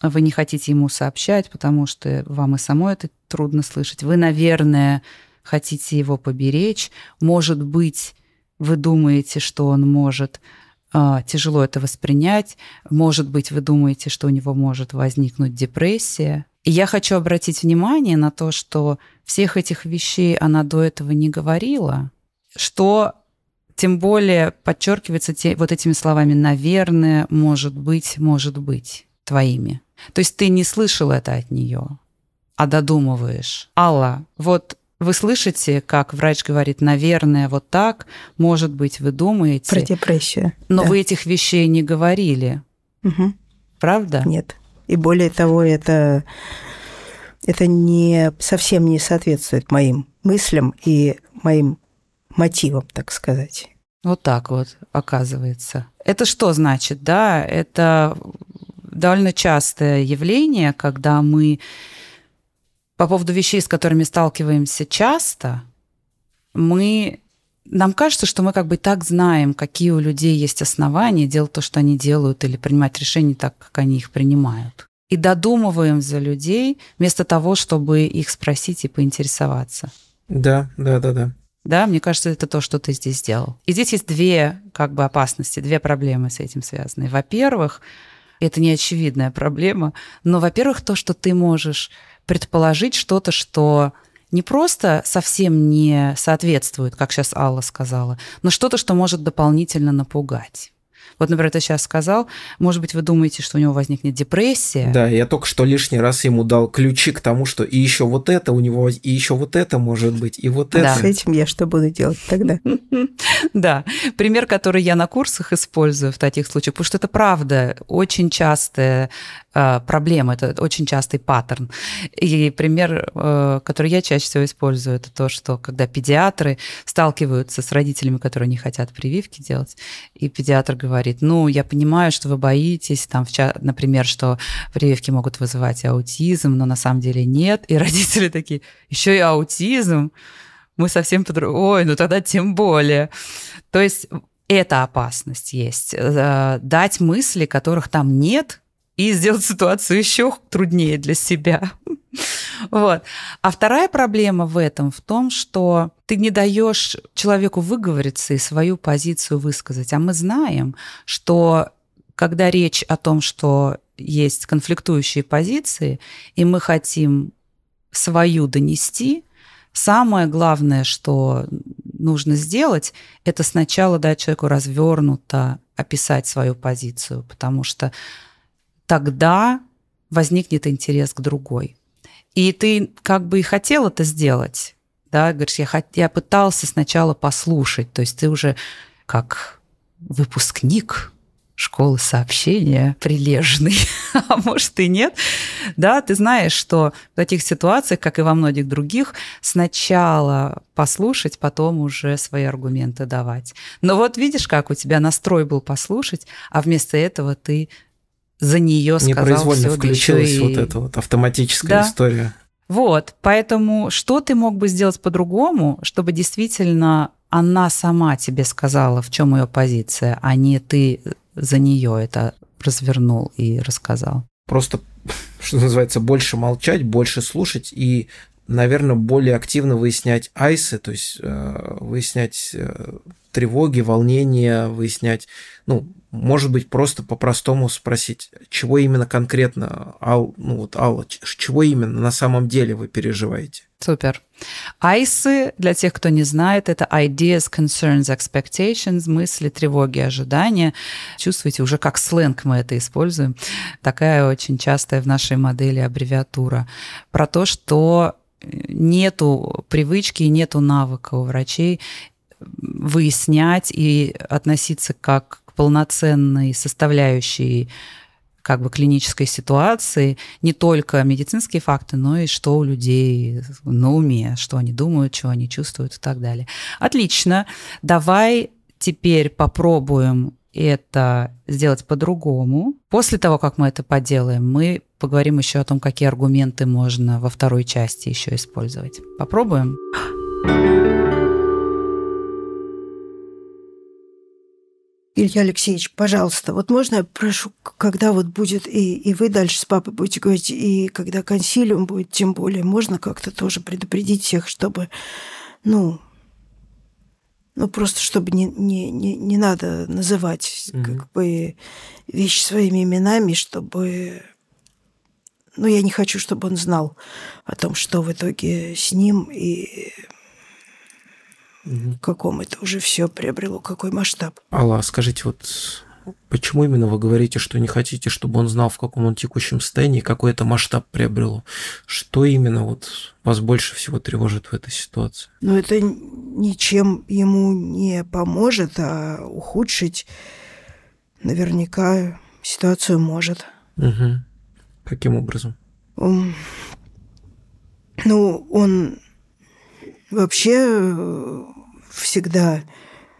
вы не хотите ему сообщать, потому что вам и самой это трудно слышать. Вы, наверное, хотите его поберечь. Может быть, вы думаете, что он может тяжело это воспринять. Может быть, вы думаете, что у него может возникнуть депрессия. И я хочу обратить внимание на то, что всех этих вещей она до этого не говорила, что тем более подчеркивается те, вот этими словами «наверное», «может быть», «может быть» твоими. То есть ты не слышал это от нее, а додумываешь. Алла, вот вы слышите, как врач говорит, наверное, вот так, может быть, вы думаете. Про депрессию. Но да. вы этих вещей не говорили. Угу. Правда? Нет. И более того, это, это не, совсем не соответствует моим мыслям и моим мотивам, так сказать. Вот так вот, оказывается. Это что значит, да? Это довольно частое явление, когда мы по поводу вещей, с которыми сталкиваемся часто, мы нам кажется, что мы как бы так знаем, какие у людей есть основания делать то, что они делают, или принимать решения так, как они их принимают. И додумываем за людей вместо того, чтобы их спросить и поинтересоваться. Да, да, да, да. Да, мне кажется, это то, что ты здесь сделал. И здесь есть две как бы опасности, две проблемы с этим связаны. Во-первых, это не очевидная проблема, но, во-первых, то, что ты можешь предположить что-то, что не просто совсем не соответствует, как сейчас Алла сказала, но что-то, что может дополнительно напугать. Вот, например, ты сейчас сказал, может быть, вы думаете, что у него возникнет депрессия. Да, я только что лишний раз ему дал ключи к тому, что и еще вот это у него, и еще вот это может быть, и вот это. С этим я что буду делать тогда? Да, пример, который я на курсах использую в таких случаях, потому что это правда очень частая э, проблема, это очень частый паттерн. И пример, э, который я чаще всего использую, это то, что когда педиатры сталкиваются с родителями, которые не хотят прививки делать, и педиатр говорит, ну, я понимаю, что вы боитесь, там, например, что прививки могут вызывать аутизм, но на самом деле нет. И родители такие, еще и аутизм? Мы совсем по-другому. Ой, ну тогда тем более. То есть эта опасность есть. Э, дать мысли, которых там нет, и сделать ситуацию еще труднее для себя. Вот. А вторая проблема в этом в том, что ты не даешь человеку выговориться и свою позицию высказать. А мы знаем, что когда речь о том, что есть конфликтующие позиции, и мы хотим свою донести, самое главное, что нужно сделать, это сначала дать человеку развернуто описать свою позицию, потому что тогда возникнет интерес к другой. И ты как бы и хотел это сделать, да, говоришь, я, хот... я пытался сначала послушать, то есть ты уже как выпускник школы сообщения прилежный, а может и нет, да, ты знаешь, что в таких ситуациях, как и во многих других, сначала послушать, потом уже свои аргументы давать. Но вот видишь, как у тебя настрой был послушать, а вместо этого ты за нее сказал Непроизвольно все, включилась и... вот эта вот автоматическая да. история. Вот, поэтому что ты мог бы сделать по-другому, чтобы действительно она сама тебе сказала, в чем ее позиция, а не ты за нее это развернул и рассказал? Просто, что называется, больше молчать, больше слушать и наверное, более активно выяснять айсы, то есть э, выяснять э, тревоги, волнения, выяснять, ну, может быть, просто по-простому спросить, чего именно конкретно, Ал, ну вот, Алла, чего именно на самом деле вы переживаете? Супер. Айсы, для тех, кто не знает, это ideas, concerns, expectations, мысли, тревоги, ожидания. Чувствуете, уже как сленг мы это используем. Такая очень частая в нашей модели аббревиатура. Про то, что нету привычки, нету навыка у врачей выяснять и относиться как полноценной составляющей как бы клинической ситуации не только медицинские факты, но и что у людей на уме, что они думают, что они чувствуют и так далее. Отлично. Давай теперь попробуем это сделать по-другому. После того, как мы это поделаем, мы поговорим еще о том, какие аргументы можно во второй части еще использовать. Попробуем? Илья Алексеевич, пожалуйста, вот можно я прошу, когда вот будет, и, и вы дальше с папой будете говорить, и когда консилиум будет, тем более, можно как-то тоже предупредить всех, чтобы, ну, ну просто чтобы не, не, не, не надо называть угу. как бы вещи своими именами, чтобы... Ну, я не хочу, чтобы он знал о том, что в итоге с ним и угу. каком это уже все приобрело, какой масштаб. Алла, скажите, вот почему именно вы говорите, что не хотите, чтобы он знал, в каком он текущем состоянии, какой это масштаб приобрело? Что именно вот вас больше всего тревожит в этой ситуации? Ну, это ничем ему не поможет, а ухудшить наверняка ситуацию может. Угу. Каким образом? Um, ну, он вообще всегда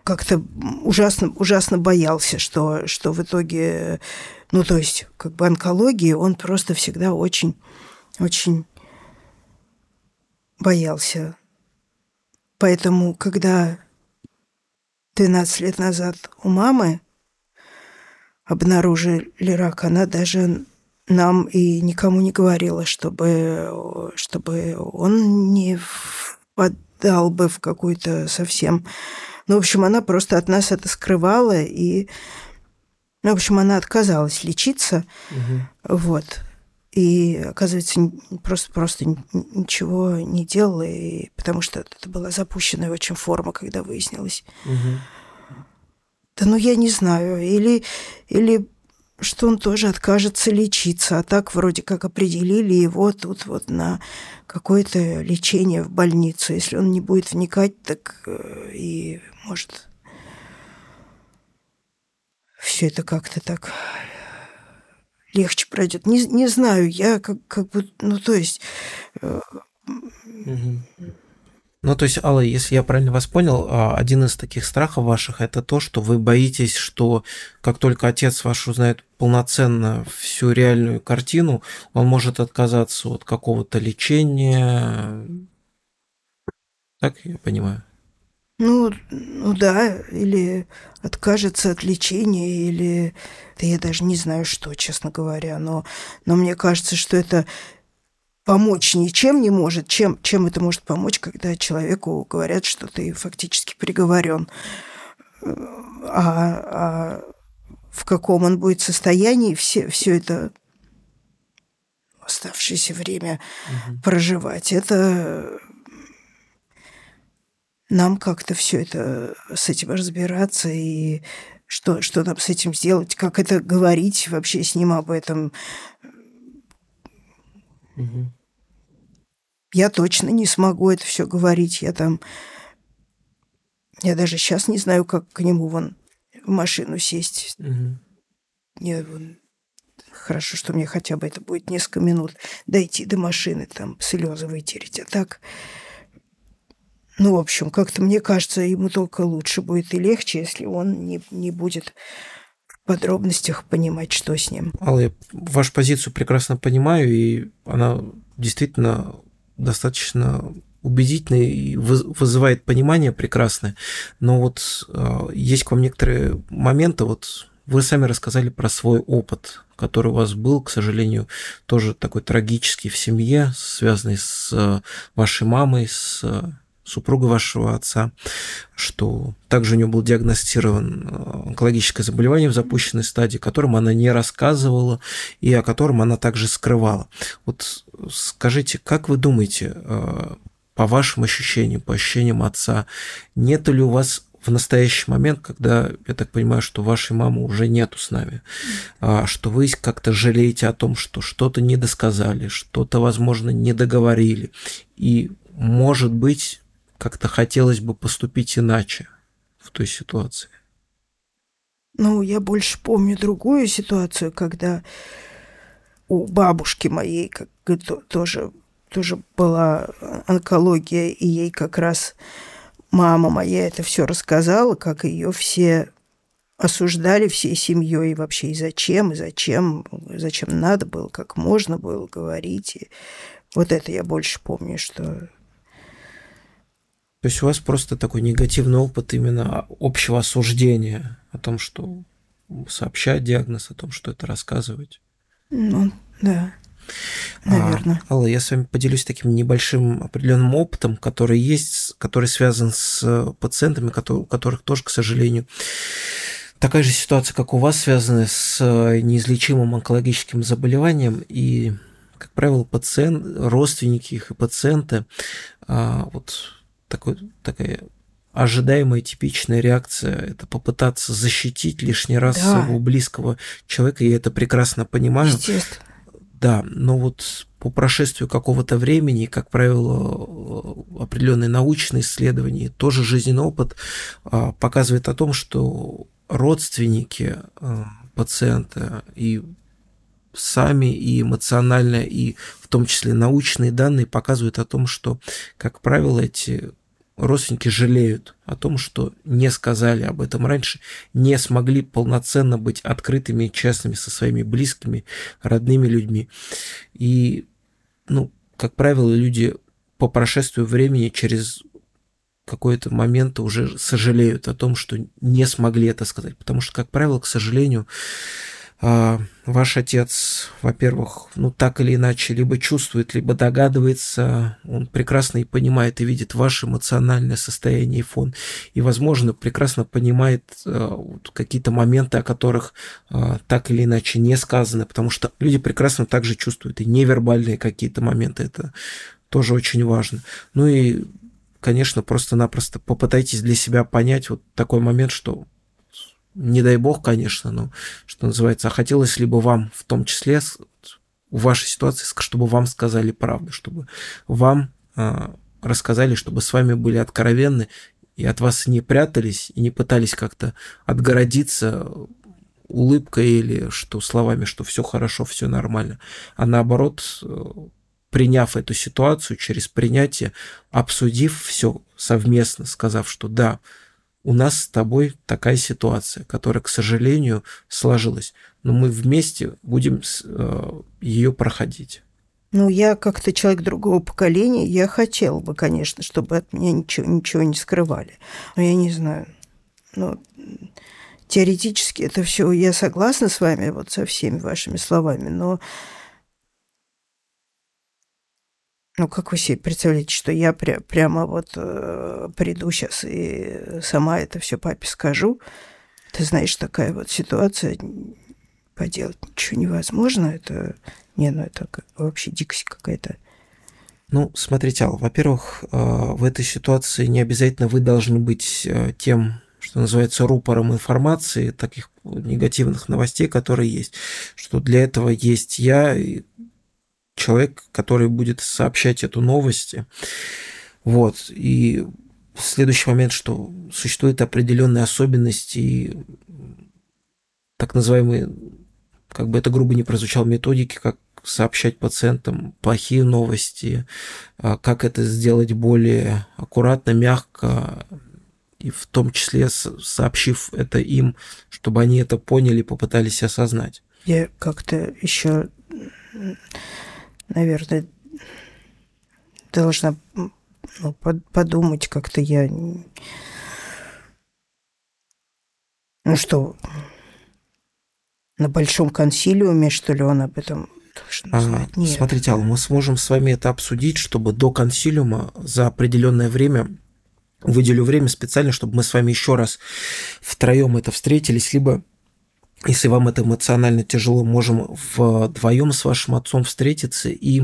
как-то ужасно, ужасно боялся, что, что в итоге, ну, то есть, как бы онкологии, он просто всегда очень, очень боялся. Поэтому, когда 12 лет назад у мамы обнаружили рак, она даже нам и никому не говорила, чтобы, чтобы он не впадал бы в какую-то совсем... Ну, в общем, она просто от нас это скрывала, и, ну, в общем, она отказалась лечиться, угу. вот. И, оказывается, просто, просто ничего не делала, и, потому что это была запущенная очень форма, когда выяснилось. Угу. Да ну я не знаю. Или, или что он тоже откажется лечиться. А так вроде как определили его тут вот на какое-то лечение в больницу. Если он не будет вникать, так э, и может все это как-то так легче пройдет. Не, не знаю, я как, как бы, ну то есть... Угу. Ну, то есть, Алла, если я правильно вас понял, а, один из таких страхов ваших это то, что вы боитесь, что как только отец ваш узнает полноценно всю реальную картину, он может отказаться от какого-то лечения. Так я понимаю? Ну, ну да, или откажется от лечения, или да я даже не знаю, что, честно говоря, но, но мне кажется, что это помочь ничем не может. Чем, чем это может помочь, когда человеку говорят, что ты фактически приговорен? А, а в каком он будет состоянии все, все это оставшееся время угу. проживать, это нам как-то все это с этим разбираться и что, что нам с этим сделать, как это говорить вообще с ним об этом. Угу. Я точно не смогу это все говорить. Я там... Я даже сейчас не знаю, как к нему вон в машину сесть. Угу. Я, вон, хорошо, что мне хотя бы это будет несколько минут дойти до машины, там слезы вытереть. А так... Ну, в общем, как-то мне кажется, ему только лучше будет и легче, если он не, не будет подробностях понимать, что с ним. Алла, я вашу позицию прекрасно понимаю, и она действительно достаточно убедительный и вызывает понимание прекрасное. Но вот э, есть к вам некоторые моменты, вот вы сами рассказали про свой опыт, который у вас был, к сожалению, тоже такой трагический в семье, связанный с э, вашей мамой, с супруга вашего отца, что также у нее был диагностирован э, онкологическое заболевание в запущенной стадии, о котором она не рассказывала и о котором она также скрывала. Вот скажите, как вы думаете, э, по вашим ощущениям, по ощущениям отца, нет ли у вас в настоящий момент, когда, я так понимаю, что вашей мамы уже нету с нами, а, что вы как-то жалеете о том, что что-то не досказали, что-то, возможно, не договорили, и, может быть, как-то хотелось бы поступить иначе в той ситуации? Ну, я больше помню другую ситуацию, когда у бабушки моей как, тоже, тоже была онкология, и ей как раз мама моя это все рассказала, как ее все осуждали всей семьей вообще и зачем, и зачем, зачем надо было, как можно было говорить. И вот это я больше помню, что то есть у вас просто такой негативный опыт именно общего осуждения о том, что сообщать диагноз, о том, что это рассказывать. Ну, да. Наверное. А, Алла, я с вами поделюсь таким небольшим определенным опытом, который есть, который связан с пациентами, у которых тоже, к сожалению, такая же ситуация, как у вас, связанная с неизлечимым онкологическим заболеванием. И, как правило, пациент, родственники их и пациенты а, вот такой, такая ожидаемая типичная реакция – это попытаться защитить лишний раз да. своего близкого человека, я это прекрасно понимаю. Естественно. Да, но вот по прошествию какого-то времени, как правило, определенные научные исследования, тоже жизненный опыт а, показывает о том, что родственники а, пациента и сами и эмоционально, и в том числе научные данные показывают о том, что, как правило, эти родственники жалеют о том, что не сказали об этом раньше, не смогли полноценно быть открытыми и честными со своими близкими, родными людьми. И, ну, как правило, люди по прошествию времени через какой-то момент уже сожалеют о том, что не смогли это сказать. Потому что, как правило, к сожалению, а, ваш отец, во-первых, ну так или иначе, либо чувствует, либо догадывается, он прекрасно и понимает и видит ваше эмоциональное состояние и фон, и, возможно, прекрасно понимает э, какие-то моменты, о которых э, так или иначе не сказаны, потому что люди прекрасно также чувствуют и невербальные какие-то моменты, это тоже очень важно. Ну и, конечно, просто-напросто попытайтесь для себя понять вот такой момент, что не дай бог, конечно, но что называется, а хотелось ли бы вам в том числе в вашей ситуации, чтобы вам сказали правду, чтобы вам э, рассказали, чтобы с вами были откровенны и от вас не прятались и не пытались как-то отгородиться улыбкой или что словами, что все хорошо, все нормально, а наоборот, приняв эту ситуацию, через принятие, обсудив все совместно, сказав, что да, у нас с тобой такая ситуация, которая, к сожалению, сложилась, но мы вместе будем э, ее проходить. Ну, я как-то человек другого поколения, я хотела бы, конечно, чтобы от меня ничего, ничего не скрывали. Но я не знаю. Ну, теоретически это все, я согласна с вами, вот со всеми вашими словами, но ну, как вы себе представляете, что я пря- прямо вот э, приду сейчас и сама это все папе скажу? Ты знаешь, такая вот ситуация, поделать ничего невозможно. Это, не, ну это вообще дикость какая-то. Ну, смотрите, Ал, во-первых, э, в этой ситуации не обязательно вы должны быть э, тем, что называется, рупором информации, таких негативных новостей, которые есть. Что для этого есть я, человек, который будет сообщать эту новость. Вот. И следующий момент, что существуют определенные особенности так называемые, как бы это грубо не прозвучало, методики, как сообщать пациентам плохие новости, а как это сделать более аккуратно, мягко, и в том числе сообщив это им, чтобы они это поняли, попытались осознать. Я как-то еще наверное, должна ну, подумать как-то я... Ну что, на большом консилиуме, что ли, он об этом должен Нет. Смотрите, Алла, мы сможем с вами это обсудить, чтобы до консилиума за определенное время выделю время специально, чтобы мы с вами еще раз втроем это встретились, либо если вам это эмоционально тяжело, можем вдвоем с вашим отцом встретиться и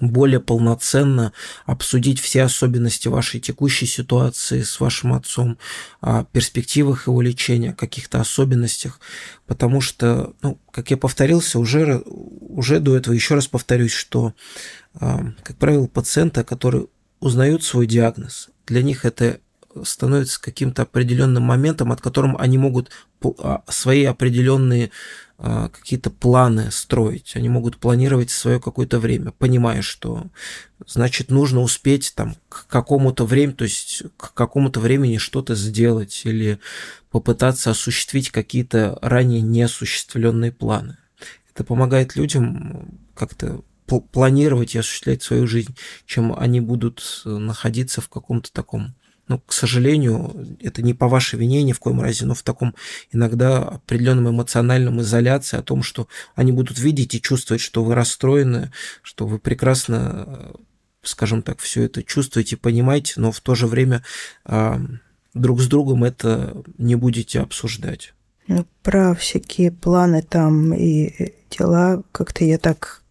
более полноценно обсудить все особенности вашей текущей ситуации с вашим отцом, о перспективах его лечения, каких-то особенностях, потому что, ну, как я повторился, уже, уже до этого еще раз повторюсь, что, а, как правило, пациенты, которые узнают свой диагноз, для них это становится каким-то определенным моментом, от которым они могут свои определенные а, какие-то планы строить. Они могут планировать свое какое-то время, понимая, что значит нужно успеть там к какому-то времени, то есть к какому-то времени что-то сделать или попытаться осуществить какие-то ранее неосуществленные планы. Это помогает людям как-то планировать и осуществлять свою жизнь, чем они будут находиться в каком-то таком ну, к сожалению, это не по вашей вине ни в коем разе, но в таком иногда определенном эмоциональном изоляции о том, что они будут видеть и чувствовать, что вы расстроены, что вы прекрасно, скажем так, все это чувствуете, понимаете, но в то же время а, друг с другом это не будете обсуждать. Ну, про всякие планы там и дела как-то я так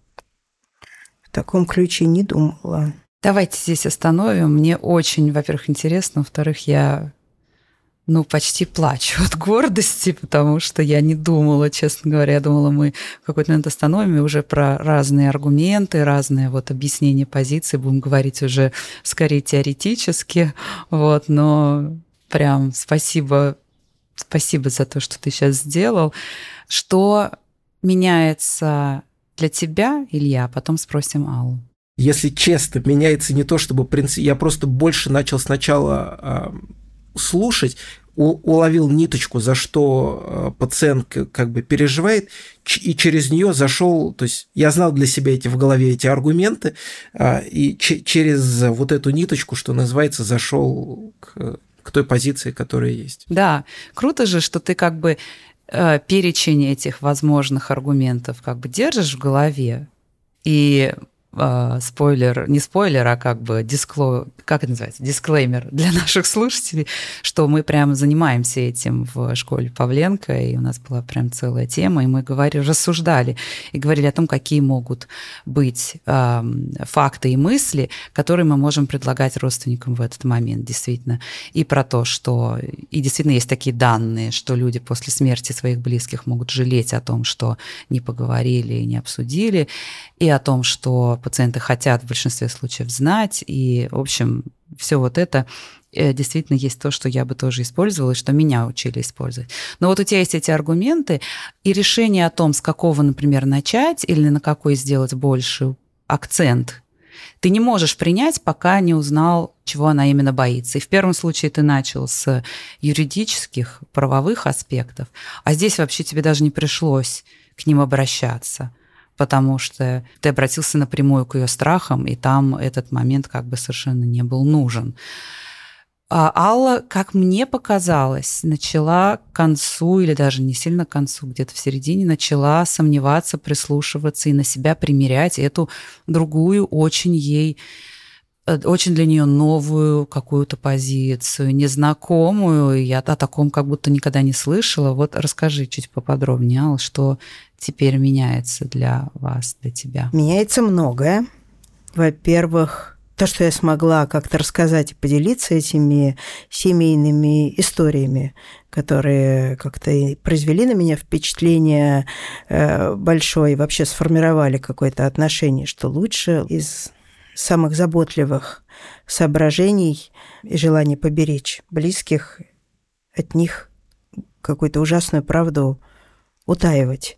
в таком ключе не думала. Давайте здесь остановим. Мне очень, во-первых, интересно, во-вторых, я ну, почти плачу от гордости, потому что я не думала, честно говоря, я думала, мы в какой-то момент остановим и уже про разные аргументы, разные вот объяснения позиции будем говорить уже скорее теоретически, вот, но прям спасибо, спасибо за то, что ты сейчас сделал. Что меняется для тебя, Илья, потом спросим Аллу если честно, меняется не то, чтобы принцип... Я просто больше начал сначала э, слушать, уловил ниточку, за что э, пациент как бы переживает, и через нее зашел, то есть я знал для себя эти в голове эти аргументы, э, и через вот эту ниточку, что называется, зашел к, к той позиции, которая есть. Да, круто же, что ты как бы э, перечень этих возможных аргументов как бы держишь в голове, и э, спойлер, не спойлер, а как бы дискло, как это называется, дисклеймер для наших слушателей, что мы прямо занимаемся этим в школе Павленко, и у нас была прям целая тема, и мы говорили, рассуждали и говорили о том, какие могут быть э, факты и мысли, которые мы можем предлагать родственникам в этот момент, действительно, и про то, что и действительно есть такие данные, что люди после смерти своих близких могут жалеть о том, что не поговорили и не обсудили, и о том, что пациенты хотят в большинстве случаев знать. И, в общем, все вот это э, действительно есть то, что я бы тоже использовала, и что меня учили использовать. Но вот у тебя есть эти аргументы, и решение о том, с какого, например, начать или на какой сделать больше акцент, ты не можешь принять, пока не узнал, чего она именно боится. И в первом случае ты начал с юридических, правовых аспектов, а здесь вообще тебе даже не пришлось к ним обращаться потому что ты обратился напрямую к ее страхам, и там этот момент как бы совершенно не был нужен. А Алла, как мне показалось, начала к концу, или даже не сильно к концу, где-то в середине, начала сомневаться, прислушиваться и на себя примерять эту другую, очень ей очень для нее новую какую-то позицию, незнакомую. Я о таком как будто никогда не слышала. Вот расскажи чуть поподробнее, Ал, что теперь меняется для вас, для тебя. Меняется многое. Во-первых, то, что я смогла как-то рассказать и поделиться этими семейными историями, которые как-то произвели на меня впечатление э, большое, вообще сформировали какое-то отношение, что лучше из самых заботливых соображений и желания поберечь близких, от них какую-то ужасную правду утаивать.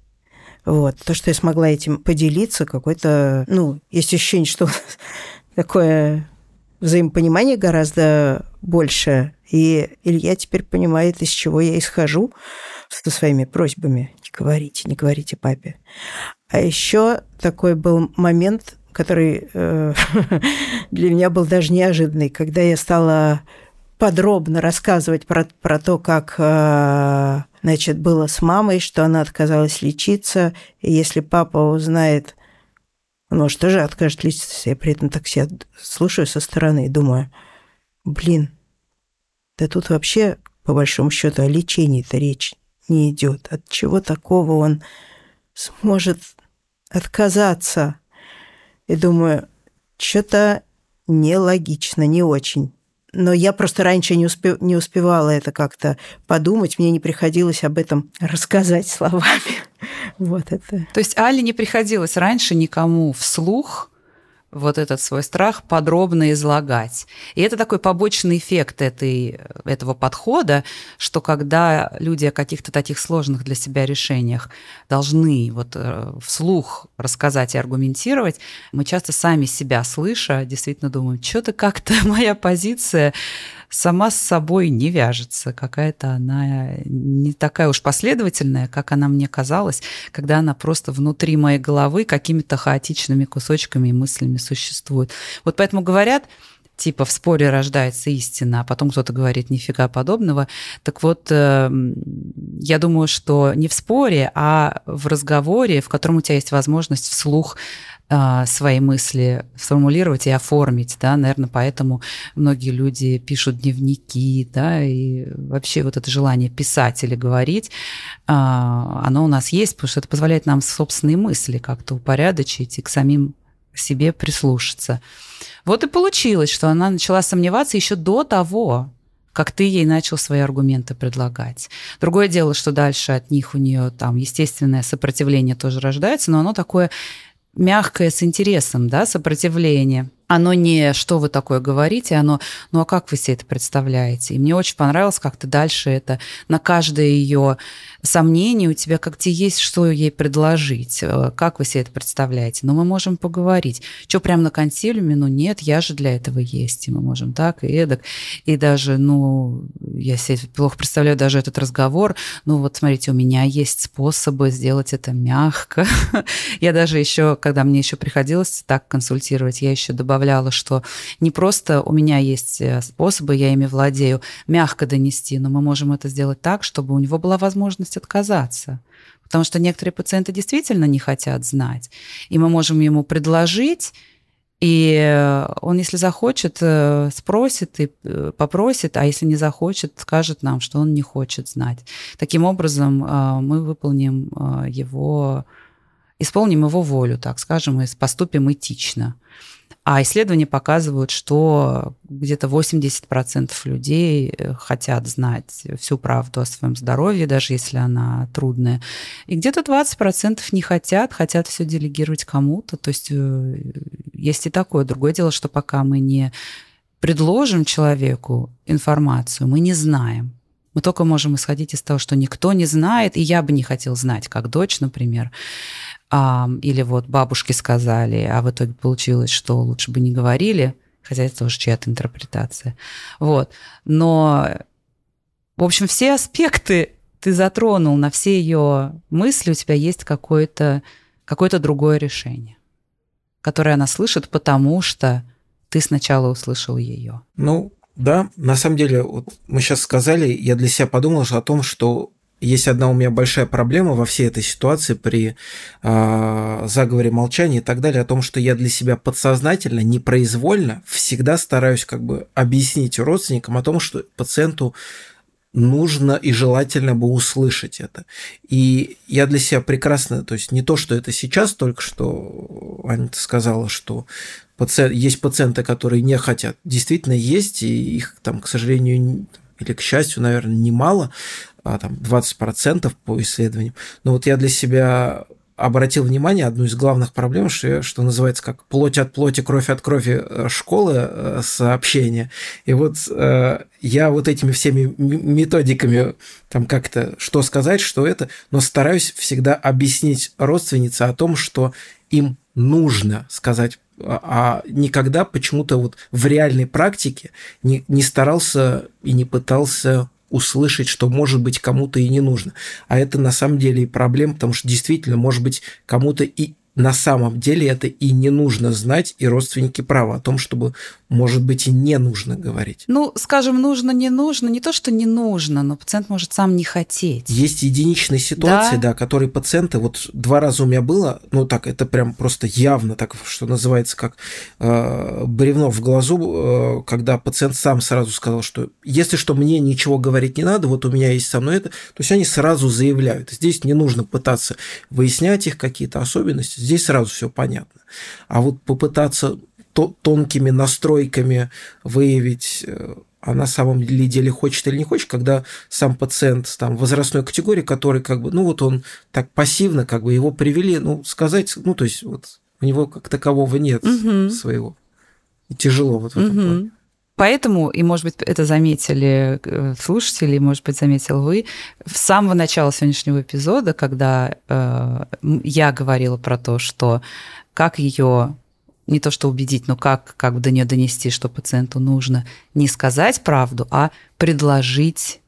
Вот. То, что я смогла этим поделиться, какой-то, ну, есть ощущение, что такое взаимопонимание гораздо больше. И Илья теперь понимает, из чего я исхожу со своими просьбами. Не говорите, не говорите папе. А еще такой был момент, который э, для меня был даже неожиданный, когда я стала подробно рассказывать про, про то, как э, значит, было с мамой, что она отказалась лечиться, и если папа узнает, он может тоже откажет лечиться, я при этом так себя слушаю со стороны и думаю, блин, да тут вообще, по большому счету, о лечении-то речь не идет. От чего такого он сможет отказаться? И думаю, что-то нелогично, не очень. Но я просто раньше не, успе, не успевала это как-то подумать, мне не приходилось об этом рассказать словами. Вот это. То есть Али не приходилось раньше никому вслух вот этот свой страх подробно излагать. И это такой побочный эффект этой, этого подхода, что когда люди о каких-то таких сложных для себя решениях должны вот э, вслух рассказать и аргументировать, мы часто сами себя слыша действительно думаем, что-то как-то моя позиция сама с собой не вяжется, какая-то она не такая уж последовательная, как она мне казалась, когда она просто внутри моей головы какими-то хаотичными кусочками и мыслями существует. Вот поэтому говорят, типа в споре рождается истина, а потом кто-то говорит нифига подобного. Так вот, эм, я думаю, что не в споре, а в разговоре, в котором у тебя есть возможность вслух а, свои мысли сформулировать и оформить, да, наверное, поэтому многие люди пишут дневники, да, и вообще вот это желание писать или говорить, а, оно у нас есть, потому что это позволяет нам собственные мысли как-то упорядочить и к самим себе прислушаться. Вот и получилось, что она начала сомневаться еще до того, как ты ей начал свои аргументы предлагать. Другое дело, что дальше от них у нее там естественное сопротивление тоже рождается, но оно такое мягкое с интересом, да, сопротивление. Оно не «что вы такое говорите», оно «ну а как вы себе это представляете?» И мне очень понравилось, как ты дальше это на каждое ее сомнение у тебя как-то есть, что ей предложить. Э, как вы себе это представляете? Но ну, мы можем поговорить. Что, прямо на консилиуме? Ну нет, я же для этого есть. И мы можем так и эдак. И даже, ну, я себе плохо представляю даже этот разговор. Ну вот смотрите, у меня есть способы сделать это мягко. я даже еще, когда мне еще приходилось так консультировать, я еще добавляла добавляла, что не просто у меня есть э, способы, я ими владею, мягко донести, но мы можем это сделать так, чтобы у него была возможность отказаться. Потому что некоторые пациенты действительно не хотят знать. И мы можем ему предложить, и он, если захочет, э, спросит и э, попросит, а если не захочет, скажет нам, что он не хочет знать. Таким образом, э, мы выполним его, исполним его волю, так скажем, и поступим этично. А исследования показывают, что где-то 80% людей э, хотят знать всю правду о своем здоровье, даже если она трудная. И где-то 20% не хотят, хотят все делегировать кому-то. То есть э, есть и такое. Другое дело, что пока мы не предложим человеку информацию, мы не знаем. Мы только можем исходить из того, что никто не знает, и я бы не хотел знать, как дочь, например а, или вот бабушки сказали, а в итоге получилось, что лучше бы не говорили, хотя это тоже чья-то интерпретация. Вот. Но, в общем, все аспекты ты затронул, на все ее мысли у тебя есть какое-то какое другое решение, которое она слышит, потому что ты сначала услышал ее. Ну, да, на самом деле, вот мы сейчас сказали, я для себя подумал о том, что есть одна у меня большая проблема во всей этой ситуации при э, заговоре молчания и так далее, о том, что я для себя подсознательно, непроизвольно всегда стараюсь как бы объяснить родственникам о том, что пациенту нужно и желательно бы услышать это. И я для себя прекрасно, то есть не то, что это сейчас только что Аня сказала, что пациент, есть пациенты, которые не хотят. Действительно есть, и их там, к сожалению, или к счастью, наверное, немало, а, там 20% по исследованиям. Но вот я для себя обратил внимание, одну из главных проблем, что, что называется как плоть от плоти, кровь от крови э, школы э, сообщения. И вот э, я вот этими всеми методиками там как-то что сказать, что это, но стараюсь всегда объяснить родственнице о том, что им нужно сказать а, а никогда почему-то вот в реальной практике не, не старался и не пытался услышать, что, может быть, кому-то и не нужно. А это на самом деле и проблема, потому что действительно, может быть, кому-то и на самом деле это и не нужно знать, и родственники правы о том, чтобы, может быть, и не нужно говорить. Ну, скажем, нужно, не нужно, не то, что не нужно, но пациент может сам не хотеть. Есть единичные ситуации, да, да которые пациенты, вот два раза у меня было, ну так, это прям просто явно так, что называется, как э, бревно в глазу, э, когда пациент сам сразу сказал, что если что, мне ничего говорить не надо, вот у меня есть со мной это, то есть они сразу заявляют. Здесь не нужно пытаться выяснять их какие-то особенности, Здесь сразу все понятно. А вот попытаться тонкими настройками выявить, э, а на самом деле хочет или не хочет, когда сам пациент там возрастной категории, который как бы, ну вот он так пассивно как бы его привели, ну сказать, ну то есть вот у него как такового нет угу. своего. И тяжело вот в этом угу. плане. Поэтому, и, может быть, это заметили э, слушатели, может быть, заметил вы, с самого начала сегодняшнего эпизода, когда э, я говорила про то, что как ее не то что убедить, но как, как до нее донести, что пациенту нужно не сказать правду, а предложить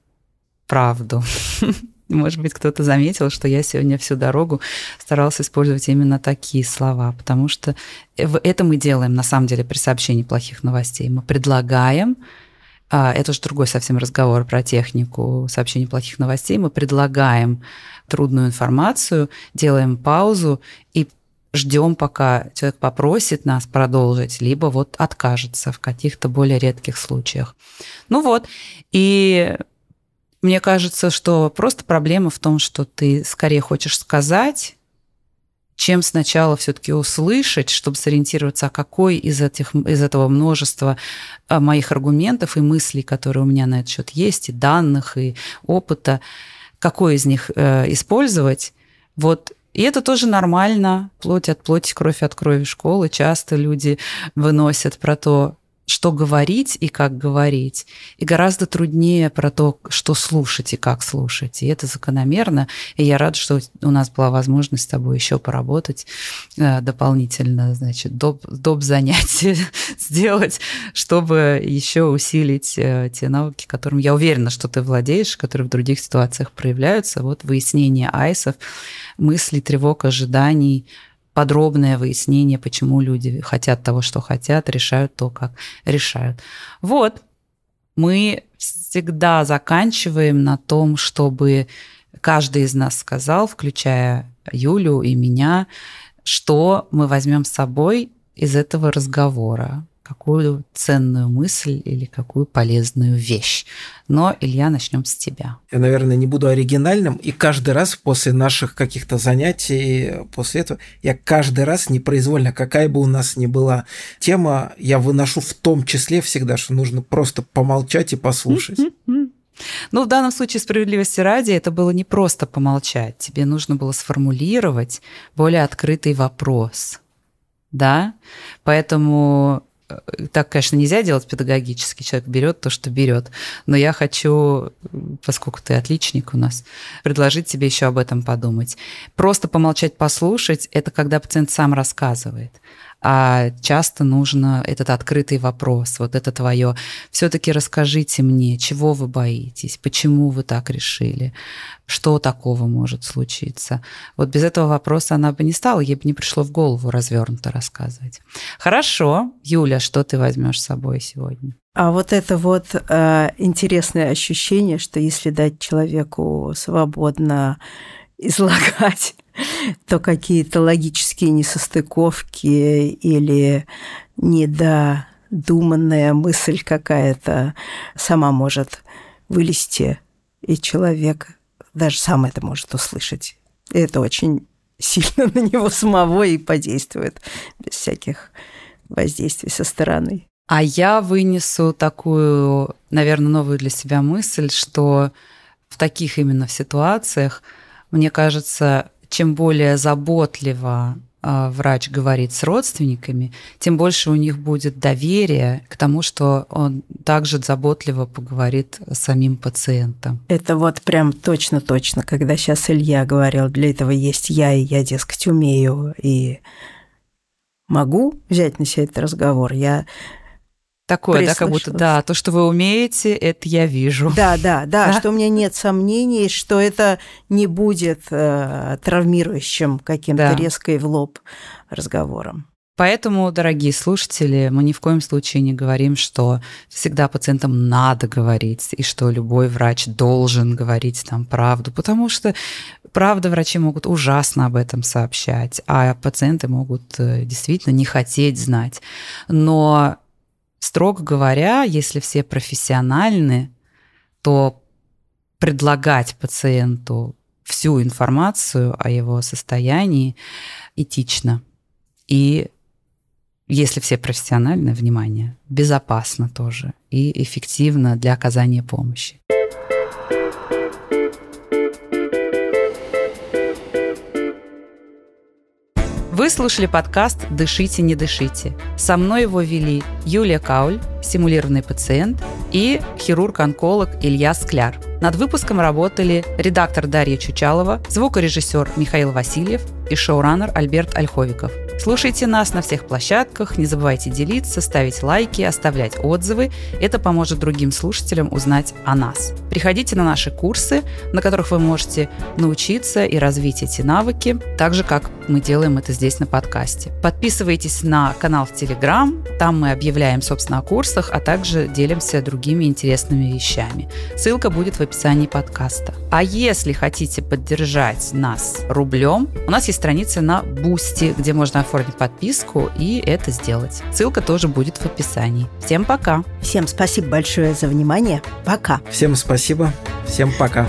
правду. Может быть, кто-то заметил, что я сегодня всю дорогу старался использовать именно такие слова, потому что это мы делаем на самом деле при сообщении плохих новостей. Мы предлагаем, а, это уже другой совсем разговор про технику сообщения плохих новостей, мы предлагаем трудную информацию, делаем паузу и ждем, пока человек попросит нас продолжить, либо вот откажется в каких-то более редких случаях. Ну вот, и мне кажется, что просто проблема в том, что ты скорее хочешь сказать, чем сначала все-таки услышать, чтобы сориентироваться, а какой из, этих, из этого множества а, моих аргументов и мыслей, которые у меня на этот счет есть, и данных, и опыта, какой из них э, использовать. Вот и это тоже нормально. Плоть от плоти, кровь от крови школы. Часто люди выносят про то, что говорить и как говорить. И гораздо труднее про то, что слушать и как слушать. И это закономерно. И я рада, что у нас была возможность с тобой еще поработать э, дополнительно, значит, доп, доп занятия сделать, чтобы еще усилить э, те навыки, которым я уверена, что ты владеешь, которые в других ситуациях проявляются. Вот выяснение айсов, мыслей, тревог, ожиданий, подробное выяснение, почему люди хотят того, что хотят, решают то, как решают. Вот, мы всегда заканчиваем на том, чтобы каждый из нас сказал, включая Юлю и меня, что мы возьмем с собой из этого разговора, какую ценную мысль или какую полезную вещь. Но, Илья, начнем с тебя. Я, наверное, не буду оригинальным, и каждый раз после наших каких-то занятий, после этого, я каждый раз непроизвольно, какая бы у нас ни была тема, я выношу в том числе всегда, что нужно просто помолчать и послушать. Ну, в данном случае справедливости ради это было не просто помолчать. Тебе нужно было сформулировать более открытый вопрос. Да? Поэтому так, конечно, нельзя делать педагогически. Человек берет то, что берет. Но я хочу, поскольку ты отличник у нас, предложить тебе еще об этом подумать. Просто помолчать, послушать – это когда пациент сам рассказывает а часто нужно этот открытый вопрос, вот это твое. Все-таки расскажите мне, чего вы боитесь, почему вы так решили, что такого может случиться. Вот без этого вопроса она бы не стала, ей бы не пришло в голову развернуто рассказывать. Хорошо, Юля, что ты возьмешь с собой сегодня? А вот это вот э, интересное ощущение, что если дать человеку свободно излагать то какие-то логические несостыковки или недодуманная мысль какая-то сама может вылезти, и человек даже сам это может услышать. И это очень сильно на него самого и подействует без всяких воздействий со стороны. А я вынесу такую, наверное, новую для себя мысль, что в таких именно ситуациях, мне кажется, чем более заботливо а, врач говорит с родственниками, тем больше у них будет доверие к тому, что он также заботливо поговорит с самим пациентом. Это вот прям точно-точно, когда сейчас Илья говорил, для этого есть я, и я, дескать, умею, и могу взять на себя этот разговор. Я Такое, да, как будто, да, то, что вы умеете, это я вижу. Да, да, да, да? что у меня нет сомнений, что это не будет э, травмирующим каким-то да. резко и в лоб разговором. Поэтому, дорогие слушатели, мы ни в коем случае не говорим, что всегда пациентам надо говорить, и что любой врач должен говорить там правду, потому что правда врачи могут ужасно об этом сообщать, а пациенты могут э, действительно не хотеть знать. Но Строго говоря, если все профессиональны, то предлагать пациенту всю информацию о его состоянии этично. И если все профессиональны, внимание, безопасно тоже и эффективно для оказания помощи. Вы слушали подкаст «Дышите, не дышите». Со мной его вели Юлия Кауль, симулированный пациент, и хирург-онколог Илья Скляр. Над выпуском работали редактор Дарья Чучалова, звукорежиссер Михаил Васильев и шоураннер Альберт Ольховиков – Слушайте нас на всех площадках, не забывайте делиться, ставить лайки, оставлять отзывы. Это поможет другим слушателям узнать о нас. Приходите на наши курсы, на которых вы можете научиться и развить эти навыки, так же, как мы делаем это здесь на подкасте. Подписывайтесь на канал в Телеграм, там мы объявляем, собственно, о курсах, а также делимся другими интересными вещами. Ссылка будет в описании подкаста. А если хотите поддержать нас рублем, у нас есть страница на Бусти, где можно оформить подписку и это сделать. Ссылка тоже будет в описании. Всем пока. Всем спасибо большое за внимание. Пока. Всем спасибо. Всем пока.